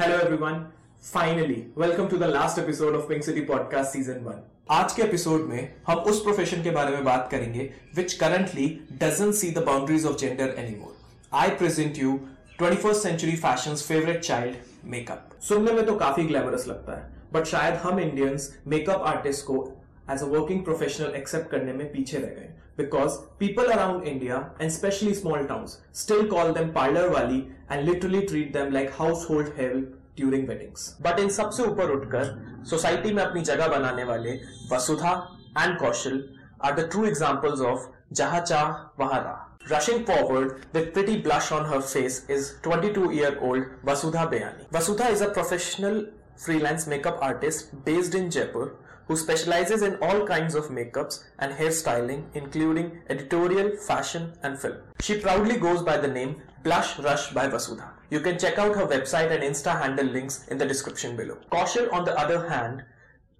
Hello everyone finally welcome to the last episode of Pink City podcast season one आज के episode में हम उस प्रोफेशन के बारे में बात करेंगे which currently doesn't see the boundaries of gender anymore I present you twenty first century fashion favourite child makeup सुनने में तो काफ़ी ग्लैमरस लगता है बट शायद हम इंडियंस मेकअप आर्टिस्ट को as a working professional accept करने में पीछे रह गए। because people around India and especially small towns still call them parlor wali and literally treat them like household help during weddings. But इन सबसे ऊपर उठकर society में अपनी जगह बनाने वाले Vasudha and Kaushal are the true examples of जहाँ चाह वहाँ राह. Rushing forward with pretty blush on her face is 22-year-old Vasudha Bayani. Vasudha is a professional freelance makeup artist based in Jaipur who specializes in all kinds of makeups and hairstyling, including editorial, fashion, and film. She proudly goes by the name Blush Rush by Vasudha. You can check out her website and Insta handle links in the description below. Kaushal, on the other hand,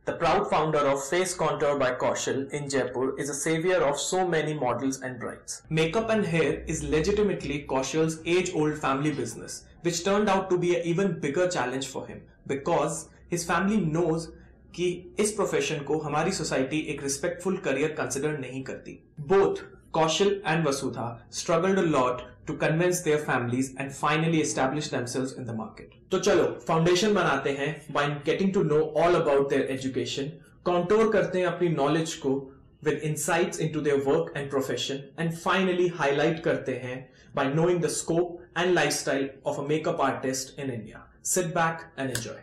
the proud founder of Face Contour by Kaushal in Jaipur is a savior of so many models and brides. Makeup and hair is legitimately Kaushal's age-old family business, which turned out to be an even bigger challenge for him because his family knows कि इस profession को हमारी society एक respectful career consider नहीं करती both Kaushal and Vasudha struggled a lot to convince their families and finally establish themselves in the market तो चलो foundation बनाते हैं by getting to know all about their education contour करते हैं अपनी knowledge को with insights into their work and profession and finally highlight करते हैं by knowing the scope and lifestyle of a makeup artist in India. Sit back and enjoy.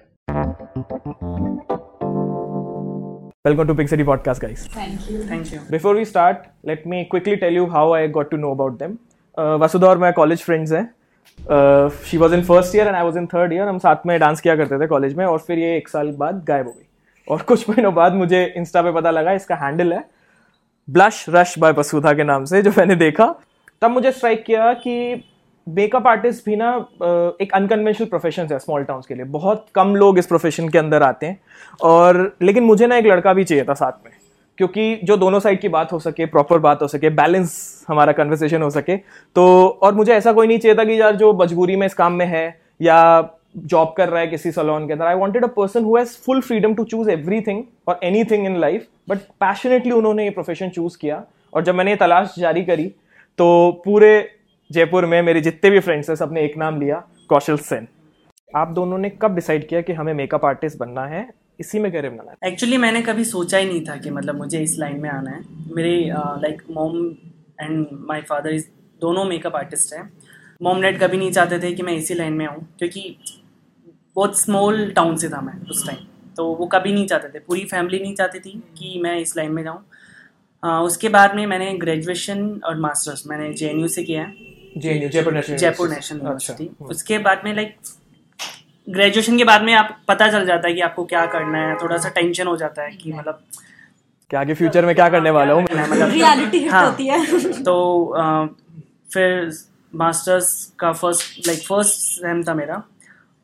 Welcome to Pink City Podcast, guys. Thank you. Thank you. Before we start, let me quickly tell you how I got to know about them. Uh, Vasudha और मैं college friends हैं she was in first year and I was in third year हम साथ में dance किया करते थे college में और फिर ये एक साल बाद गायब हो गई और कुछ महीनों बाद मुझे इंस्टा पे पता लगा इसका हैंडल है ब्लश रश बाय वसुधा के नाम से जो मैंने देखा तब मुझे स्ट्राइक किया कि मेकअप आर्टिस्ट भी ना एक अनकन्वेंशनल प्रोफेशन है स्मॉल टाउन्स के लिए। बहुत कम लोग इस प्रोफेशन के अंदर आते हैं। और, लेकिन मुझे ना एक लड़का भी चाहिए था साथ में। क्योंकि जो दोनों साइड की बात हो सके प्रॉपर बात हो सके बैलेंस हमारा कन्वर्सेशन हो सके तो और मुझे ऐसा कोई नहीं चाहिए था कि यार जो मजबूरी में इस काम में है, या जॉब कर रहा है किसी सलोन के अंदर I wanted a person who has full freedom to choose everything और anything in life but passionately उन्होंने ये प्रोफेशन चूज़ किया। और जब मैंने ये तलाश जारी करी तो पूरे जयपुर में मेरे जितने भी फ्रेंड्स हैं, सबने एक नाम लिया, कौशल सेन। आप दोनों ने कब डिसाइड किया कि हमें मेकअप आर्टिस्ट बनना है? इसी में करियर बनाना है एक्चुअली मैंने कभी सोचा ही नहीं था कि मतलब मुझे इस लाइन में आना है। मेरे like mom and my father is दोनों मेकअप आर्टिस्ट हैं। मॉम डैड कभी नहीं चाहते थे कि मैं इसी लाइन में आऊँ, क्योंकि बहुत स्मॉल टाउन से था मैं उस टाइम तो वो कभी नहीं चाहते थे। पूरी फैमिली नहीं चाहती थी कि मैं इस लाइन में जाऊँ। उसके बाद में मैंने ग्रेजुएशन और मास्टर्स मैंने जेएनयू से किया है। जयपुर नेशनल नेशनल अच्छा। यूनिवर्सिटी उसके बाद में लाइक ग्रेजुएशन के बाद में आप पता चल जाता है कि आपको क्या करना है थोड़ा सा टेंशन हो जाता है कि मतलब क्या आगे फ्यूचर में क्या करने वाला हूँ मतलब रियलिटी हाँ। होती है। तो अ, फिर मास्टर्स का फ़र्स्ट लाइक फ़र्स्ट सेम था मेरा।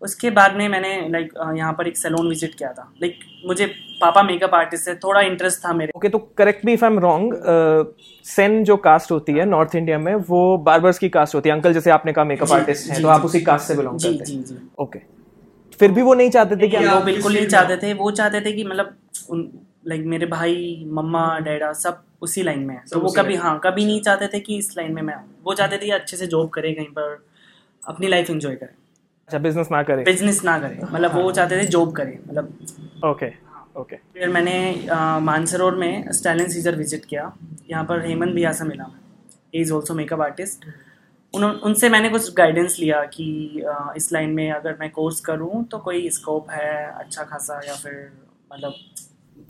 उसके बाद में मैंने लाइक यहाँ पर एक सैलून विज़िट किया था। लाइक मुझे पापा मेकअप आर्टिस्ट है थोड़ा इंटरेस्ट था मेरे। ओके तो correct me if I am wrong Sen जो कास्ट होती है नॉर्थ इंडिया में वो बार्बर्स की कास्ट होती है। अंकल जैसे आपने कहा मेकअप आर्टिस्ट हैं तो आप उसी कास्ट से बिलोंग करते हैं। ओके फिर भी वो नहीं चाहते थे कि वो बिल्कुल नहीं चाहते थे। वो चाहते थे कि मतलब लाइक मेरे भाई मम्मा डैडा सब उसी लाइन में है। तो वो कभी हाँ कभी नहीं चाहते थे कि इस लाइन में मैं वो चाहते थे कि अच्छे से जॉब करे कहीं पर अपनी लाइफ एंजॉय करे। अच्छा बिज़नेस ना करें। बिज़नेस ना करे। मतलब वो चाहते थे जॉब करे मतलब ओके ओके okay. फिर मैंने मानसरोवर में स्टाइलन सीजर विज़िट किया। यहाँ पर हेमंत भैया से मिला मैं। इज़ ऑल्सो मेकअप आर्टिस्ट उन उनसे मैंने कुछ गाइडेंस लिया कि अ, इस लाइन में अगर मैं कोर्स करूँ तो कोई स्कोप है अच्छा खासा या फिर मतलब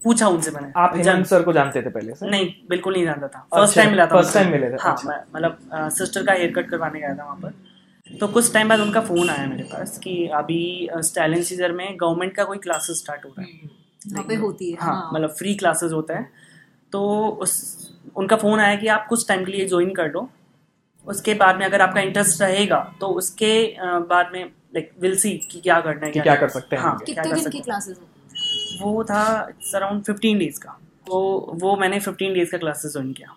पूछा उनसे मैंने। आप हेमंत सर को जानते थे पहले से नहीं बिल्कुल नहीं जानता था। अच्छा, फ़र्स्ट टाइम मिला था उनसे। time मिले थे, हाँ अच्छा। मतलब सिस्टर का हेयर कट करवाने गया था वहाँ पर। तो कुछ टाइम बाद उनका फ़ोन आया मेरे पास कि अभी स्टाइलन सीजर में गवर्नमेंट का कोई क्लासेस स्टार्ट हो रहा है। वहाँ पे होती है हाँ मतलब फ्री क्लासेस होता है। तो उस उनका फ़ोन आया कि आप कुछ टाइम के लिए ज्वाइन कर लो उसके बाद में अगर आपका इंटरेस्ट रहेगा तो उसके बाद में लाइक विल सी कि क्या करना है कि क्या कर सकते हैं। हाँ कितने दिन की क्लासेस वो था अराउंड फिफ्टीन डेज़ का। तो वो मैंने फिफ्टीन डेज़ का क्लासेस ज्वाइन किया।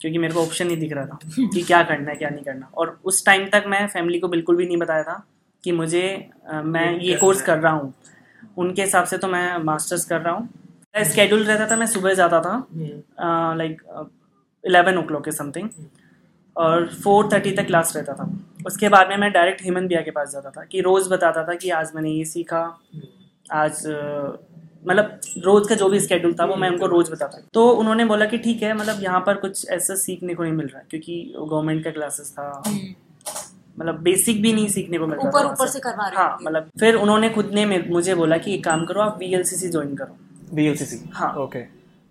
क्योंकि मेरे को ऑप्शन नहीं दिख रहा था कि क्या करना है क्या नहीं करना। और उस टाइम तक मैं फैमिली को बिल्कुल भी नहीं बताया था कि मुझे अ, मैं ये कोर्स कर रहा हूँ। उनके हिसाब से तो मैं मास्टर्स कर रहा हूँ। स्केड्यूल रहता था मैं सुबह जाता था लाइक इलेवन ओ क्लॉक के समथिंग और फोर थर्टी तक क्लास रहता था। उसके बाद में मैं डायरेक्ट हेमंत भैया के पास जाता था कि रोज़ बताता था कि आज मैंने ये सीखा आज मतलब रोज का जो भी स्केड्यूल था वो मैं उनको रोज बताता तो उन्होंने बोला कि ठीक है मतलब यहाँ पर कुछ ऐसा सीखने को नहीं मिल रहा क्योंकि गवर्नमेंट का क्लासेस था। मतलब बेसिक भी नहीं सीखने को मिल रहा था ऊपर ऊपर से। करवा रहे हाँ मतलब फिर उन्होंने खुद ने मुझे बोला कि एक काम करो आप वीएलसीसी ज्वाइन करो। VLCC हाँ। ओके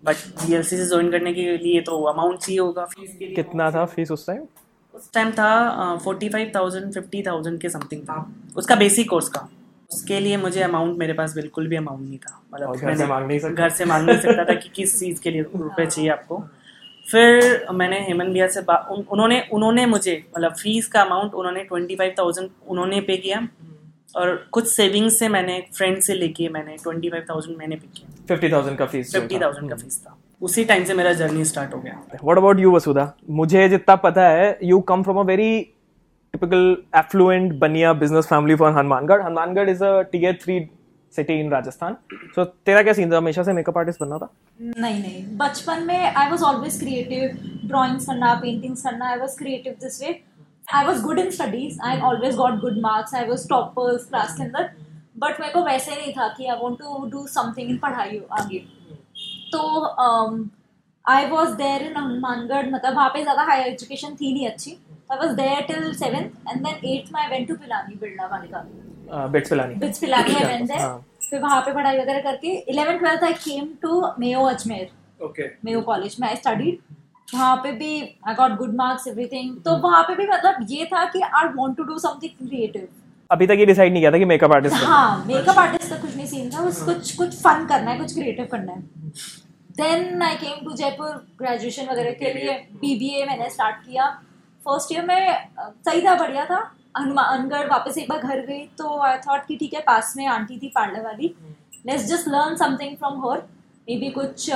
बट वीएलसीसी ज्वाइन करने के लिए तो अमाउंट चाहिए होगा। फ़ीस के लिए कितना था फ़ीस उस टाइम उस टाइम था forty five thousand fifty thousand के समथिंग था। उसका बेसिक कोर्स का। उसके लिए मुझे अमाउंट मेरे पास बिल्कुल भी अमाउंट नहीं था। मतलब घर से मैंने- मांग नहीं घर से मांग नहीं सकता था कि किस चीज़ के लिए रुपए चाहिए आपको। फिर मैंने हेमंत भैया से बा- उन, उन्होंने उन्होंने मुझे मतलब फ़ीस का अमाउंट उन्होंने ट्वेंटी फाइव थाउज़ेंड उन्होंने पे किया। और कुछ सेविंग्स से मैंने फ्रेंड से लेके मैंने ट्वेंटी फाइव थाउज़ेंड मैंने पे किया। फिफ्टी थाउज़ेंड का फ़ीस फिफ्टी थाउज़ेंड का फ़ीस था। उसी टाइम से मेरा जर्नी स्टार्ट हो गया। What about you Vasudha? मुझे जितना पता है you come from a very typical affluent Baniya business family for Hanumangarh. Hanumangarh is a tier three city in Rajasthan. So तेरा क्या सीन था? हमेशा से मेकअप आर्टिस्ट बनना था? नहीं नहीं। बचपन में I was always creative drawings करना पेंटिंग्स करना I was creative this way I was good in studies I always got good marks I was toppers class के अंदर. बट मेरे को वैसे नहीं था कि I want to do something in पढ़ाई आगे। तो I was there in Hanumangarh मतलब वहाँ पे ज़्यादा हायर एजुकेशन थी नहीं अच्छी। I was there till seventh and then eighth में I went to Pilani Birla Balika BITS Pilani BITS Pilani went there हाँ। फिर वहाँ पे पढ़ाई वगैरह करके eleven twelfth I came to Mayo Ajmer okay Mayo college में आई स्टडीड वहाँ पे भी I got good marks everything तो वहाँ पे भी मतलब ये था कि I want to do something creative अभी तक ये डिसाइड नहीं किया था कि मेकअप आर्टिस्ट हाँ। मेकअप आर्टिस्ट का कुछ नहीं सीन था बस कुछ कुछ फन करना है कुछ क्रिएटिव करना है। Then I came to Jaipur graduation वगैरह के लिए बीबीए मैंने स्टार्ट किया। फ़र्स्ट ईयर में सही था बढ़िया था। हनुमानगढ़ वापस एक बार घर गई तो आई थॉट कि ठीक है पास में आंटी थी पार्लर वाली। Let's just learn something from her maybe कुछ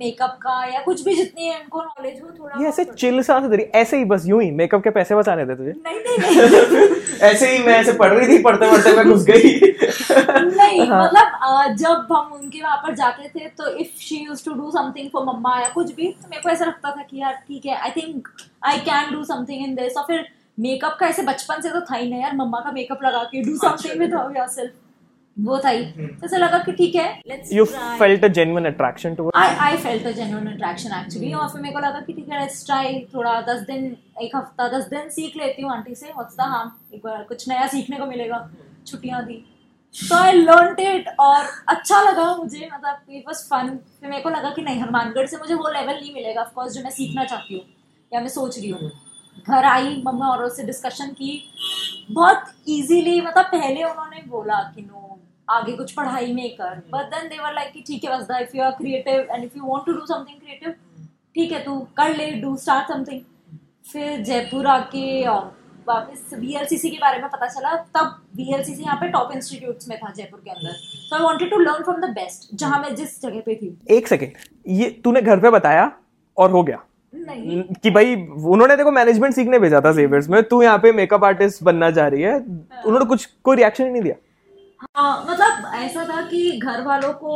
मेकअप का या कुछ भी जितनी उनको नॉलेज हो थोड़ा ये ऐसे चिल सा तेरी ऐसे ही बस यूँ ही मेकअप के पैसे बचाने थे तुझे। नहीं नहीं नहीं। ऐसे ही मैं ऐसे पढ़ रही थी पढ़ते पढ़ते मैं घुस गई। नहीं हाँ। मतलब जब हम उनके वहाँ पर जाते थे तो if she use to do something for मम्मा या कुछ भी तो मेरे को ऐसा लगता था कि यार ठीक है I think I can do something in this और फिर मेकअप का ऐसे बचपन से तो था ही नहीं यार मम्मा का मेकअप लगा के डू समथिंग विद योरसेल्फ वो था ही। तो ऐसा लगा कि ठीक है let's you felt a genuine attraction to I I felt a genuine attraction actually और फिर मेरे को लगा कि ठीक है लेट्स ट्राई थोड़ा दस दिन एक हफ़्ता दस दिन सीख लेती हूँ आंटी से। होता हाँ एक बार कुछ नया सीखने को मिलेगा। छुट्टियाँ दी। तो आई लर्न इट और अच्छा लगा मुझे। मतलब इट वॉज़ फन फिर मेरे को लगा कि नहीं हनुमानगढ़ से मुझे वो लेवल नहीं मिलेगा। ऑफकोर्स जो मैं सीखना चाहती हूँ या मैं सोच रही हूँ। घर आई मम्मा और से डिस्कशन की। बहुत इजीली मतलब पहले उन्होंने बोला कि नो आगे कुछ पढ़ाई में कर। But then they were like कि ठीक है Vasudha if you are creative and if you want to do something creative ठीक है तू कर ले डू स्टार्ट समथिंग फिर जयपुर आके और वापस वीएलसीसी के बारे में पता चला तब वीएलसीसी यहाँ पे टॉप इंस्टीट्यूट्स में था जयपुर के अंदर। So I wanted to learn from the best जहाँ मैं जिस जगह पे थी। एक सेकेंड ये तूने घर पे बताया और हो गया। नहीं। कि भाई उन्होंने देखो मैनेजमेंट सीखने भेजा था सेवर्स में तू यहाँ पे मेकअप आर्टिस्ट बनना चाह रही है उन्होंने कुछ कोई रिएक्शन ही नहीं दिया। हाँ मतलब ऐसा था कि घर वालों को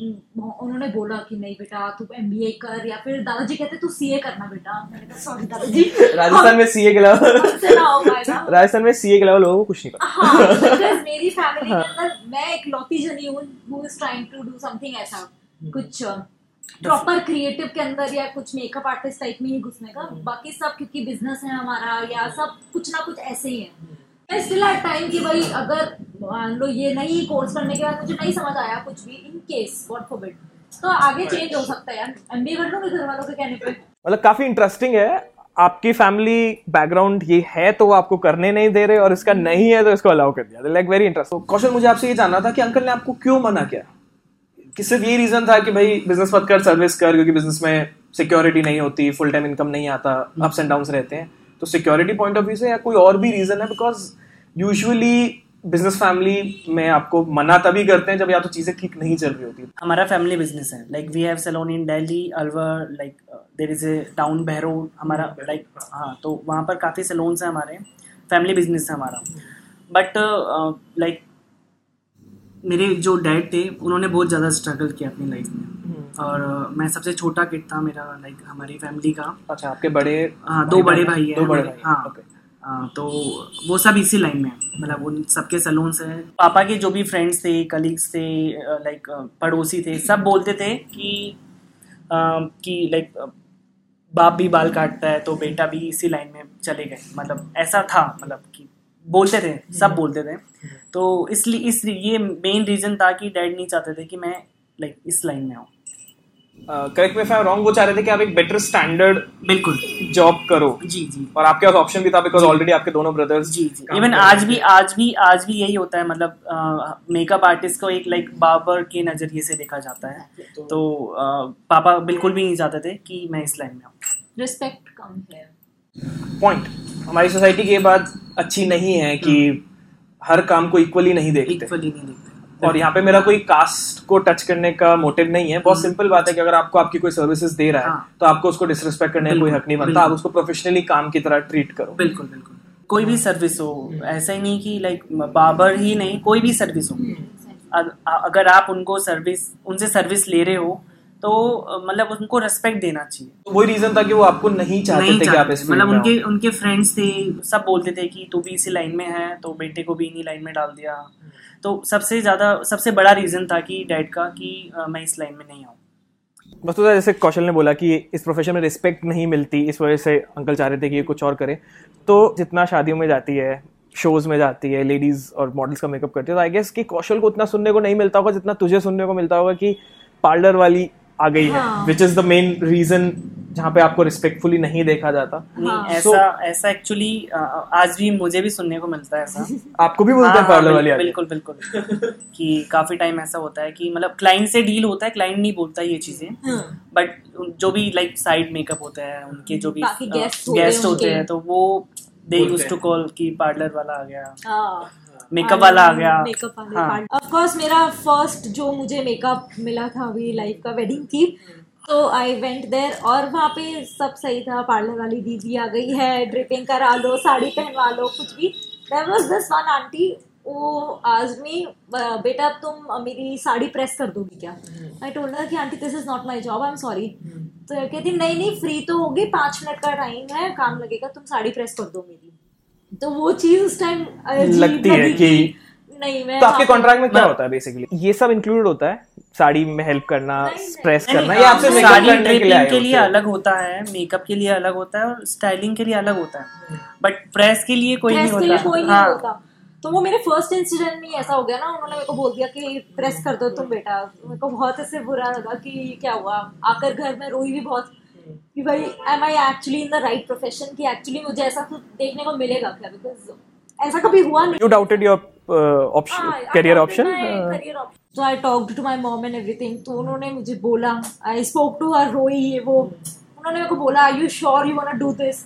हम्म, उन्होंने बोला कि नहीं बेटा तू एमबीए कर या फिर दादाजी कहते तू सीए करना बेटा। मैंने कहा सॉरी दादाजी। राजस्थान में सीए के अलावा हो राजस्थान में सीए के अलावा लोगों को कुछ नहीं पता। हाँ मेरी फैमिली के अंदर मैं एक लौती जनी हूँ who is trying to do something ऐसा कुछ प्रॉपर क्रिएटिव के अंदर या कुछ मेकअप आर्टिस्ट टाइप में ही घुसने का। बाकी सब क्योंकि बिज़नेस है हमारा या सब कुछ ना कुछ ऐसे ही है। मैं स्टिल एट टाइम कि भाई अगर मान लो ये नहीं कोर्स करने के बाद मुझे नहीं समझ आया कुछ भी इन केस गॉड फॉरबिड तो आगे चेंज हो सकता है यार। एमबीए कर लूँगी घर वालों के कहने पे। मतलब काफ़ी इंटरेस्टिंग है। आपकी फैमिली बैकग्राउंड ये है तो वो आपको करने नहीं दे रहे और इसका नहीं है तो इसको अलाउ कर दिया। लाइक वेरी इंटरेस्टिंग कौशल मुझे आपसे ये जानना था कि अंकल ने आपको क्यों मना किया? कि सिर्फ़ ये रीजन था कि भाई बिज़नेस मत कर सर्विस कर क्योंकि बिज़नेस में सिक्योरिटी नहीं होती फुल टाइम इनकम नहीं आता अप्स एंड डाउन्स रहते हैं। तो सिक्योरिटी पॉइंट ऑफ़ व्यू से या कोई और भी रीजन है बिकॉज़ यूजुअली बिज़नेस फैमिली में आपको मना तभी करते हैं जब या तो चीज़ें ठीक नहीं चल रही होती हमारा फैमिली बिज़नेस है। Like we have salon in Delhi Alwar like there is a town Behror हमारा लाइक हाँ तो वहाँ पर काफ़ी सैलून्स हैं हमारे। फैमिली बिज़नेस है हमारा। बट लाइक मेरे जो डैड थे उन्होंने बहुत ज़्यादा स्ट्रगल किया अपनी लाइफ में। और uh, मैं सबसे छोटा किड था मेरा लाइक हमारी फैमिली का। अच्छा आपके बड़े हाँ दो बड़े भाई हैं दो बड़े भाई हाँ तो वो सब इसी लाइन में हैं। मतलब उन सबके सलून से हैं। पापा के जो भी फ्रेंड्स थे कलीग्स थे लाइक पड़ोसी थे सब बोलते थे कि कि लाइक बाप भी बाल काटता है तो बेटा भी इसी लाइन में चले गए। मतलब ऐसा था मतलब कि बोलते थे सब बोलते थे। तो इसलिए इस ये मेन रीज़न था कि डैड नहीं चाहते थे कि मैं लाइक इस लाइन में आऊँ। करेक्ट मी रॉन्ग वो चाह रहे थे कि आप एक बेटर स्टैंडर्ड बिल्कुल। जॉब करो। जी जी। और आपके पास ऑप्शन भी था बिकॉज़ ऑलरेडी आपके दोनों ब्रदर्स जी जी। इवन आज भी आज भी आज भी यही होता है मतलब मेकअप आर्टिस्ट को एक लाइक बार्बर के नज़रिए से देखा जाता है। तो अ, पापा बिल्कुल भी नहीं चाहते थे कि मैं इस लाइन में आऊँ। रिस्पेक्ट कम है। पॉइंट हमारी सोसाइटी की ये बात अच्छी नहीं है कि हर काम को इक्वली नहीं देखते। इक्वली नहीं देखते। और यहाँ पे मेरा कोई कास्ट को टच करने का मोटिव नहीं है। बहुत सिंपल बात है कि अगर आपको आपकी कोई सर्विसेज़ दे रहा है हाँ। तो आपको उसको डिसरिस्पेक्ट करने का कोई हक नहीं बनता। आप उसको प्रोफेशनली काम की तरह ट्रीट करो। बिल्कुल बिल्कुल। कोई भी सर्विस हो ऐसा ही नहीं कि लाइक बाबर ही नहीं कोई भी सर्विस हो। अगर आप उनको सर्विस उनसे सर्विस ले रहे हो तो मतलब उनको रेस्पेक्ट देना चाहिए। तो वही रीजन था कि वो आपको नहीं चाहते नहीं थे कि आप इस मतलब उनके उनके फ्रेंड्स थे सब बोलते थे कि तू भी इसी लाइन में है तो बेटे को भी इन्हीं लाइन में डाल दिया। तो सबसे ज़्यादा सबसे बड़ा रीजन था कि डैड का कि मैं इस लाइन में नहीं आऊँ। बस तो जैसे कौशल ने बोला कि इस प्रोफेशन में रिस्पेक्ट नहीं मिलती इस वजह से अंकल चाह रहे थे कि ये कुछ और करे। तो जितना शादियों में जाती है शोज़ में जाती है लेडीज़ और मॉडल्स का मेकअप करती है तो आई गेस कि कौशल को उतना सुनने को नहीं मिलता होगा जितना तुझे सुनने को मिलता होगा कि पार्लर वाली आ गई है हाँ। Which is the main reason जहाँ पे आपको रिस्पेक्टफुली नहीं देखा जाता। नहीं हाँ। ऐसा ऐसा एक्चुअली आज भी मुझे भी सुनने को मिलता है ऐसा। आपको भी बोलते हाँ, हैं पार्लर हाँ, वाली बिल्कुल बिल्कुल। कि काफ़ी टाइम ऐसा होता है कि मतलब क्लाइंट से डील होता है क्लाइंट नहीं बोलता ये चीज़ें। बट जो भी लाइक साइड मेकअप होता है उनके जो भी बाकी guests होते हैं गेस्ट होते हैं तो वो दे यूज़ टू कॉल कि पार्लर वाला आ गया। हाँ। मेकअप वाला आ गया। मेकअप हाँ। ऑफ़ कोर्स मेरा फ़र्स्ट जो मुझे मेकअप मिला था अभी लाइफ का वेडिंग थी तो आई वेंट देयर और वहाँ पे सब सही था। पार्लर वाली दीदी आ गई है ड्रिपिंग करा लो साड़ी पहनवा लो कुछ भी। There was this one aunty वो आज में बेटा तुम मेरी साड़ी प्रेस कर दोगी क्या? आई टोल्ड हर कि aunty this is not my job I am sorry तो कहती नहीं नहीं फ्री तो होगी पाँच मिनट का टाइम है काम लगेगा तुम साड़ी प्रेस कर दो मेरी. तो वो चीज़ उस टाइम लगती है कि नहीं मैं तो आपके कॉन्ट्रैक्ट में क्या होता है बेसिकली ये सब इंक्लूड होता है? साड़ी में हेल्प करना। प्रेस करना या आपसे हाँ, मेकअप साड़ी करने के लिए ड्रेपिंग के लिए अलग होता है मेकअप के लिए अलग होता है और स्टाइलिंग के लिए अलग होता है। बट प्रेस के लिए कोई नहीं के होता। हाँ। तो वो मेरे फ़र्स्ट इंसिडेंट में ऐसा हो गया ना उन्होंने मेरे को बोल दिया कि प्रेस कर दो तुम बेटा। मेरे को बहुत ऐसे बुरा लगा कि क्या हुआ? आकर घर में रोई भी बहुत। कि भाई am I actually in the right profession कि एक्चुअली मुझे ऐसा कुछ देखने को मिलेगा क्या? बिकॉज़ ऐसा कभी हुआ नहीं। You doubted your option career I option adopted my career option. So I talked to my mom and everything. तो उन्होंने मुझे बोला आई स्पोक टू हर रोई ये वो। उन्होंने मेरे को बोला I you sure you want do this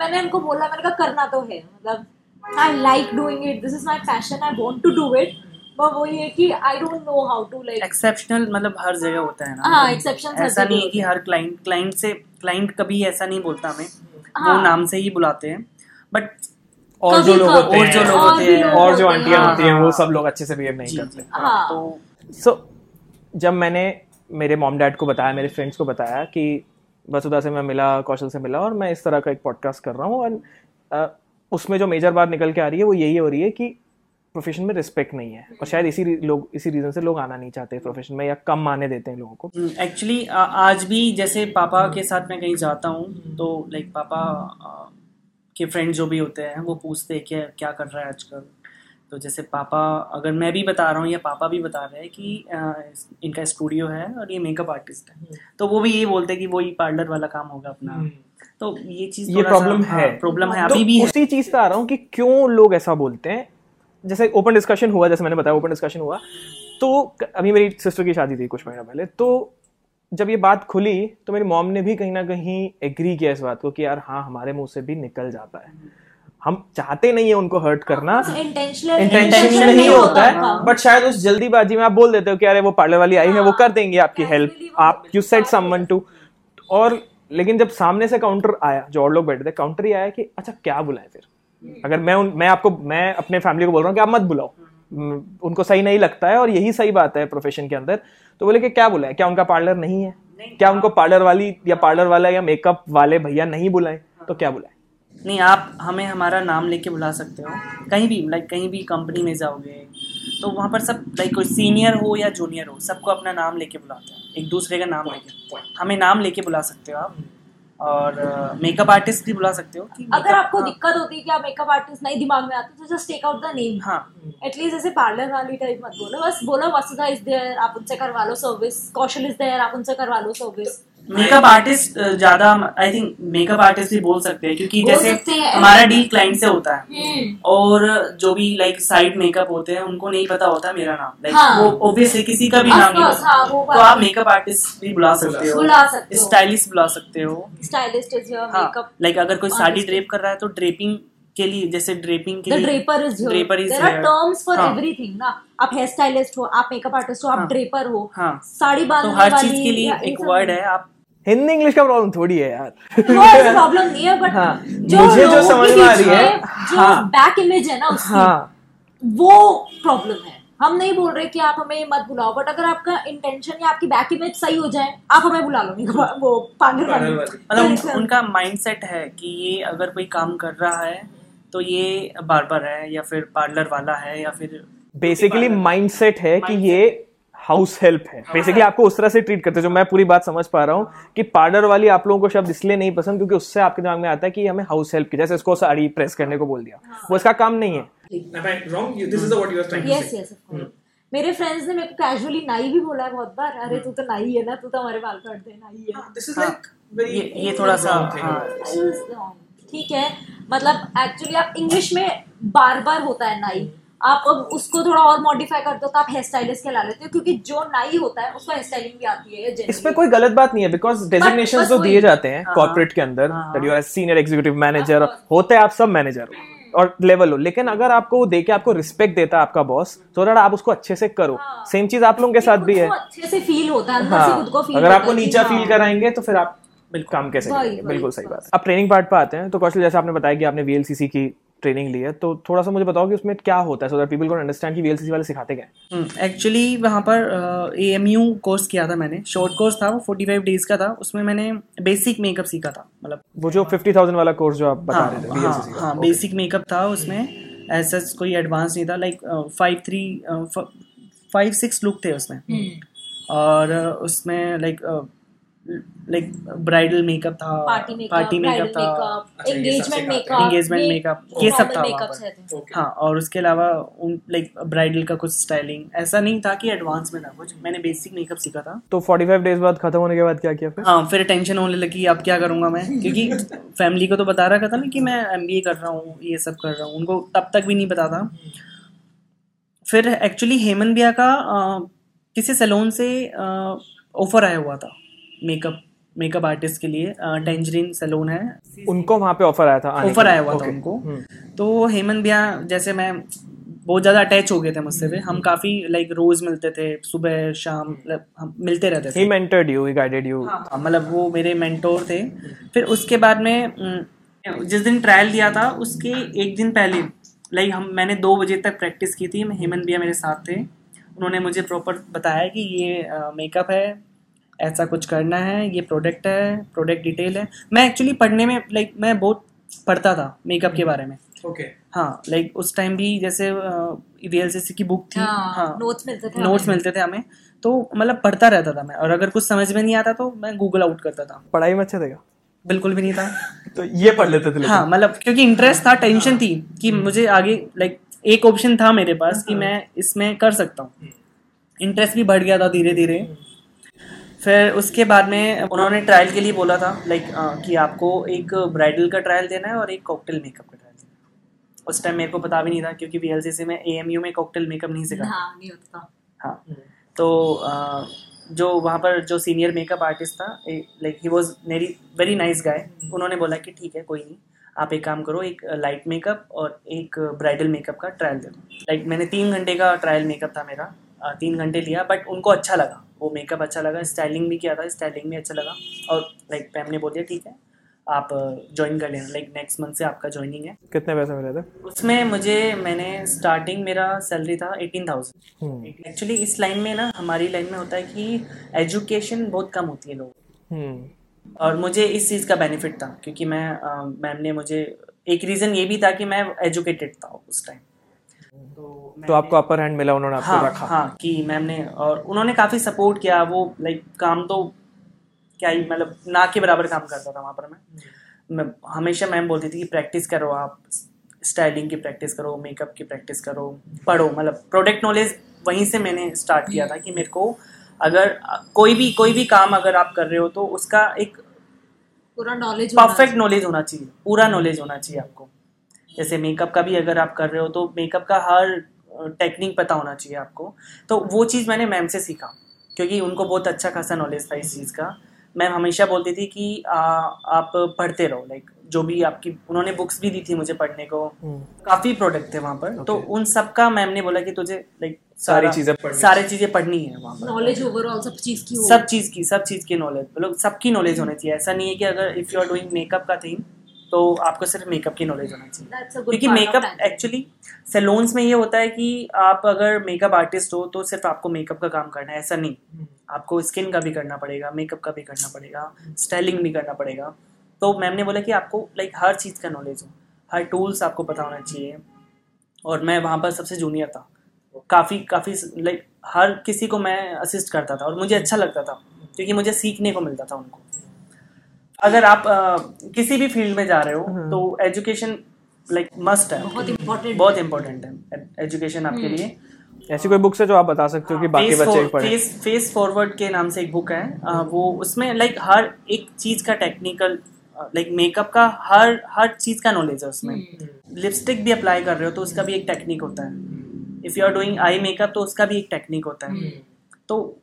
मैंने उनको बोला मैंने कहा करना तो है। मतलब I like doing it this is my passion I want to do it पर वो ये कि I don't know how to like exceptional मतलब हर जगह होता है ना हाँ, exceptions हर ऐसा नहीं है कि हर क्लाइंट क्लाइंट से क्लाइंट कभी ऐसा नहीं बोलता हमें हाँ। वो नाम से ही बुलाते हैं बट और जो लोग होते और हैं जो लोग होते हैं और जो आंटियाँ हाँ, होती हैं हाँ, वो हाँ। सब लोग अच्छे से बिहेव नहीं करते हाँ। तो सो जब मैंने मेरे मॉम डैड को बताया मेरे फ्रेंड्स को बताया कि वसुधा से मैं मिला कौशल से मिला और मैं इस तरह का एक पॉडकास्ट कर रहा हूँ एंड उसमें जो मेजर बात निकल के आ रही है वो यही हो रही है कि प्रोफेशन में रिस्पेक्ट नहीं है। और शायद इसी लोग इसी रीजन से लोग आना नहीं चाहते प्रोफेशन में या कम माने देते हैं लोगों को। एक्चुअली आज भी जैसे पापा के साथ मैं कहीं जाता हूँ तो लाइक पापा के फ्रेंड जो भी होते हैं वो पूछते हैं कि क्या कर रहा है आजकल। तो जैसे पापा अगर मैं भी बता रहा हूँ या पापा भी बता रहे हैं कि आ, इनका स्टूडियो है और ये मेकअप आर्टिस्ट है। तो वो भी ये बोलते हैं कि वो ये पार्लर वाला काम होगा अपना। तो ये चीज़ ये प्रॉब्लम है। प्रॉब्लम है तो अभी भी उसी चीज़ पे आ रहा हूँ कि क्यों लोग ऐसा बोलते हैं? जैसे ओपन डिस्कशन हुआ जैसे मैंने बताया ओपन डिस्कशन हुआ। तो अभी मेरी सिस्टर की शादी थी कुछ महीना पहले। तो जब ये बात खुली तो मेरी मॉम ने भी कहीं ना कहीं एग्री किया इस बात को कि यार हाँ हमारे मुँह से भी निकल जाता है। हम चाहते नहीं है उनको हर्ट करना। इंटेंशनल इंटेंशन नहीं होता है बट शायद उस जल्दीबाजी में आप बोल देते हो कि अरे वो पार्लर वाली आई है वो कर देंगे आपकी हेल्प आप यू सेट समवन टू और लेकिन जब सामने से काउंटर आया जो और लोग बैठे थे काउंटर ही आया कि अच्छा क्या बुलाए फिर? अगर मैं उन, मैं आपको मैं अपने फैमिली को बोल रहा हूँ कि आप मत बुलाओ। उनको सही नहीं लगता है और यही सही बात है प्रोफेशन के अंदर। तो बोले कि क्या बुलाए? क्या उनका पार्लर नहीं है? नहीं, क्या उनको पार्लर वाली या पार्लर वाला या मेकअप वाले भैया नहीं बुलाए? तो क्या बुलाए? नहीं आप हमें हमारा नाम लेके बुला सकते हो। कहीं भी लाइक कहीं भी कंपनी में जाओगे तो वहाँ पर सब लाइक कोई सीनियर हो या जूनियर हो सबको अपना नाम लेके बुलाते हैं। एक दूसरे का नाम लेके। हमें नाम लेके बुला सकते हो आप। और मेकअप आर्टिस्ट भी बुला सकते हो कि अगर आपको हाँ, दिक्कत होती है कि आप मेकअप आर्टिस्ट नहीं दिमाग में आते तो just take out the name हाँ। एटलीस्ट जैसे पार्लर वाली टाइप मत बोलो बस बोलो वसुधा इज़ देयर आप उनसे करवा लो सर्विस कौशल इज़ देयर आप उनसे करवा लो सर्विस मेकअप आर्टिस्ट ज़्यादा आई थिंक मेकअप आर्टिस्ट भी बोल सकते हैं क्योंकि जैसे हमारा डील क्लाइंट से होता है। हम्म। और जो भी लाइक साइड मेकअप होते हैं उनको नहीं पता होता मेरा नाम। लाइक हाँ। वो ऑब्वियसली किसी का भी नाम नहीं course, हाँ, होता तो आप मेकअप आर्टिस्ट भी बुला सकते हो। हो। स्टाइलिस्ट बुला सकते हो। स्टाइलिस्ट हाँ मेकअप लाइक अगर कोई साड़ी ड्रेप कर रहा है तो ड्रेपिंग के लिए जैसे ड्रेपिंग के लिए draper is draper is terms for हाँ। एवरीथिंग ना। आप हेयर स्टाइलिस्ट हो आप मेकअप आर्टिस्ट हो आप हाँ। ड्रेपर हो। हाँ। साड़ी तो बांधने हर वाली चीज़ के लिए एक वर्ड है आप हिंदी इंग्लिश का प्रॉब्लम थोड़ी है यार। प्रॉब्लम नहीं है बट हाँ, जो मुझे जो समझ में आ रही है, जो हाँ। बैक इमेज है ना उसकी हाँ। वो प्रॉब्लम है। हम नहीं बोल रहे कि आप हमें मत बुलाओ बट अगर आपका इंटेंशन या आपकी बैक इमेज सही हो जाए आप हमें बुला लो वो पार्लर वाली मतलब उन- उनका माइंडसेट है कि ये अगर कोई काम कर रहा है तो ये बार्बर है या फिर पार्लर वाला है या फिर बेसिकली माइंडसेट है कि ये हाउस हेल्प है। बेसिकली आपको उस तरह से ट्रीट करते हैं जो मैं पूरी बात समझ पा रहा हूँ कि पार्लर वाली आप लोगों को शब्द इसलिए नहीं पसंद क्योंकि उससे आपके दिमाग में आता है कि हमें हाउस हेल्प की जैसे इसको साड़ी प्रेस करने को बोल दिया। वो इसका काम नहीं है। यस यस मेरे फ्रेंड्स ने मेरे को कैजुअली नाई भी बोला है बहुत बार। अरे तू तो नाई है ना तू तो हमारे बाल काट दे नाई है। हाँ, ये ये थोड़ा सा हाँ। ठीक है। मतलब एक्चुअली आप इंग्लिश में बार बार होता है नाई। आप अब उसको थोड़ा और मॉडिफाई कर दो तो आप हेयर स्टाइलिस्ट कहला लेते हो क्योंकि जो नाई होता है उसको हेयर स्टाइलिंग भी आती है इसमें कोई गलत बात नहीं है बिकॉज़ डेजिग्नेशन जो दिए जाते हैं हाँ। कॉर्पोरेट के अंदर हाँ। That you are senior executive manager होते हैं आप सब मैनेजर हो और लेवल हो। लेकिन अगर आपको वो देके आपको रिस्पेक्ट देता है आपका बॉस तो दैट आप उसको अच्छे से करो। हाँ। सेम चीज़ आप लोगों के साथ भी है। अच्छे से फील होता है हाँ। खुद को फील अगर आपको नीचा फील कर कराएँगे तो फिर आप बिल्कुल। काम कैसे बिल्कुल सही बात। अब ट्रेनिंग पार्ट पे आते हैं तो कौशल जैसे आपने बताया कि आपने वीएलसीसी की ट्रेनिंग ली है तो थोड़ा सा मुझे बताओ कि उसमें क्या होता है सो दैट पीपल को अंडरस्टैंड कि वीएलसीसी वाले सिखाते क्या हैं? एक्चुअली वहाँ पर ए एम यू कोर्स किया था मैंने। शॉर्ट कोर्स था वो फोर्टी फाइव डेज़ का था उसमें मैंने बेसिक मेकअप सीखा था मतलब। वो जो फिफ्टी थाउज़ेंड वाला कोर्स जो आप बता हाँ रहे थे हाँ हाँ बेसिक मेकअप था उसमें ऐसा कोई एडवांस नहीं था like five three five six look थे उसमें। और uh, उसमें लाइक लाइक ब्राइडल मेकअप था party makeup party bridal makeup था। एंगेजमेंट मेकअप ये सब था हैं हाँ और उसके अलावा उन लाइक ब्राइडल का कुछ स्टाइलिंग ऐसा नहीं था कि एडवांस में था कुछ मैंने बेसिक मेकअप सीखा था। तो 45 डेज़ बाद खत्म होने के बाद क्या किया फिर? हाँ फिर टेंशन होने लगी अब क्या करूँगा मैं? क्योंकि फैमिली को तो बता रखा था ना कि मैं एमबीए कर रहा हूँ ये सब कर रहा हूँ उनको तब तक भी नहीं पता था। फिर एक्चुअली हेमन बिया का किसी सैलून से ऑफ़र आया हुआ था। मेकअप मेकअप आर्टिस्ट के लिए टेंजरीन सैलून है। उनको वहाँ पे ऑफ़र आया था ऑफ़र आया। हुआ था उनको। हम्म। तो हेमंत भैया जैसे मैं बहुत ज़्यादा अटैच हो गए थे मुझसे वे हम काफ़ी लाइक रोज़ मिलते थे सुबह शाम मतलब हम मिलते रहते थे। He guided you हाँ, मतलब वो मेरे मेंटोर थे। फिर उसके बाद में जिस दिन ट्रायल दिया था उसके एक दिन पहले लाइक हम मैंने दो बजे तक प्रैक्टिस की थी। हेमंत भैया मेरे साथ थे। उन्होंने मुझे प्रॉपर बताया कि ये मेकअप है। ऐसा कुछ करना है ये प्रोडक्ट है प्रोडक्ट डिटेल है। मैं एक्चुअली पढ़ने में लाइक मैं बहुत पढ़ता था मेकअप के बारे में। Okay. हाँ लाइक उस टाइम भी जैसे वी एल सी सी की बुक थी। हाँ नोट्स मिलते थे नोट्स मिलते थे हमें। तो मतलब पढ़ता रहता था मैं और अगर कुछ समझ में नहीं आता तो मैं गूगल आउट करता था। पढ़ाई में अच्छा देगा बिल्कुल भी नहीं था। तो ये पढ़ लेते थे हाँ मतलब क्योंकि इंटरेस्ट था टेंशन थी कि मुझे आगे लाइक एक ऑप्शन था मेरे पास कि मैं इसमें कर सकता हूँ। इंटरेस्ट भी बढ़ गया था धीरे धीरे फिर उसके बाद में उन्होंने ट्रायल के लिए बोला था लाइक कि आपको एक ब्राइडल का ट्रायल देना है और एक कॉकटेल मेकअप का ट्रायल देना है। उस टाइम मेरे को पता भी नहीं था क्योंकि वी में ए में कॉकटेल मेकअप नहीं सिखाया हाँ नहीं होता हाँ तो अ, जो वहाँ पर जो सीनियर मेकअप आर्टिस्ट था like he was very very nice guy उन्होंने बोला कि ठीक है कोई नहीं आप एक काम करो एक लाइट मेकअप और एक ब्राइडल मेकअप का ट्रायल दे दो। लाइक मैंने तीन घंटे का ट्रायल मेकअप था मेरा तीन घंटे लिया बट उनको अच्छा लगा। वो मेकअप अच्छा लगा स्टाइलिंग भी किया था स्टाइलिंग भी अच्छा लगा। और लाइक मैम ने बोल दिया ठीक है आप ज्वाइन कर लेना लाइक नेक्स्ट मंथ से आपका ज्वाइनिंग है। कितने पैसे मिले थे? उसमें मुझे मैंने स्टार्टिंग मेरा सैलरी था एटीन थाउज़ेंड एक्चुअली इस लाइन में ना हमारी लाइन में होता है कि एजुकेशन बहुत कम होती है लोग हम्म। और मुझे इस चीज़ का बेनिफिट था क्योंकि मैं मैम ने मुझे एक रीज़न ये भी था कि मैं एजुकेटेड था उस टाइम तो तो आपको अपर हैंड मिला उन्होंने आपको हाँ रखा। हाँ कि मैम ने और उन्होंने काफ़ी सपोर्ट किया वो लाइक काम तो क्या ही मतलब ना के बराबर काम करता था वहाँ पर मैं। मैं हमेशा मैम बोलती थी कि प्रैक्टिस करो आप स्टाइलिंग की प्रैक्टिस करो मेकअप की प्रैक्टिस करो पढ़ो मतलब प्रोडक्ट नॉलेज वहीं से मैंने स्टार्ट किया था कि मेरे को अगर कोई भी कोई भी काम अगर आप कर रहे हो तो उसका एक पूरा नॉलेज परफेक्ट नॉलेज होना चाहिए पूरा नॉलेज होना चाहिए आपको। जैसे मेकअप का भी अगर आप कर रहे हो तो मेकअप का हर टेक्निक पता होना चाहिए आपको। तो वो चीज़ मैंने मैम से सीखा क्योंकि उनको बहुत अच्छा खासा नॉलेज था इस चीज़ का। मैम हमेशा बोलती थी कि आ, आप पढ़ते रहो। लाइक जो भी आपकी उन्होंने बुक्स भी दी थी मुझे पढ़ने को। हम्म, काफ़ी प्रोडक्ट थे वहाँ पर। okay. तो उन सब का मैम ने बोला कि तुझे लाइक सारी चीज़ें पढ़नी सारी चीज़ें पढ़नी है वहाँ पर। नॉलेज ओवरऑल सब चीज़ की सब चीज़ की सब चीज़ की नॉलेज मतलब सबकी नॉलेज होनी चाहिए। ऐसा नहीं है कि अगर if you are doing makeup का थिंग तो आपको सिर्फ़ मेकअप की नॉलेज होना चाहिए। That's a good क्योंकि मेकअप एक्चुअली सैलून्स में ये होता है कि आप अगर मेकअप आर्टिस्ट हो तो सिर्फ़ आपको मेकअप का काम करना है ऐसा नहीं। आपको स्किन का भी करना पड़ेगा मेकअप का भी करना पड़ेगा स्टाइलिंग भी करना पड़ेगा। तो मैम ने बोला कि आपको लाइक हर चीज़ का नॉलेज हो। हर टूल्स आपको पता होना चाहिए। और मैं वहाँ पर सबसे जूनियर था। काफ़ी काफ़ी लाइक हर किसी को मैं असिस्ट करता था और मुझे अच्छा लगता था। क्योंकि मुझे सीखने को मिलता था उनको। अगर आप अ, किसी भी फ़ील्ड में जा रहे हो तो एजुकेशन लाइक मस्ट है। बहुत इम्पोर्टेंट बहुत इंपॉर्टेंट है। एजुकेशन आपके लिए। ऐसी कोई बुक्स है जो आप बता सकते हो कि बाकी फेस बच्चे पढ़े? फेस फेस फॉरवर्ड के नाम से एक बुक है। अ, वो उसमें लाइक हर एक चीज़ का टेक्निकल लाइक मेकअप का हर हर चीज़ का नॉलेज है उसमें। लिपस्टिक भी अप्लाई कर रहे हो तो उसका भी एक टेक्निक होता है। If you are doing eye makeup तो उसका भी एक टेक्निक होता है। तो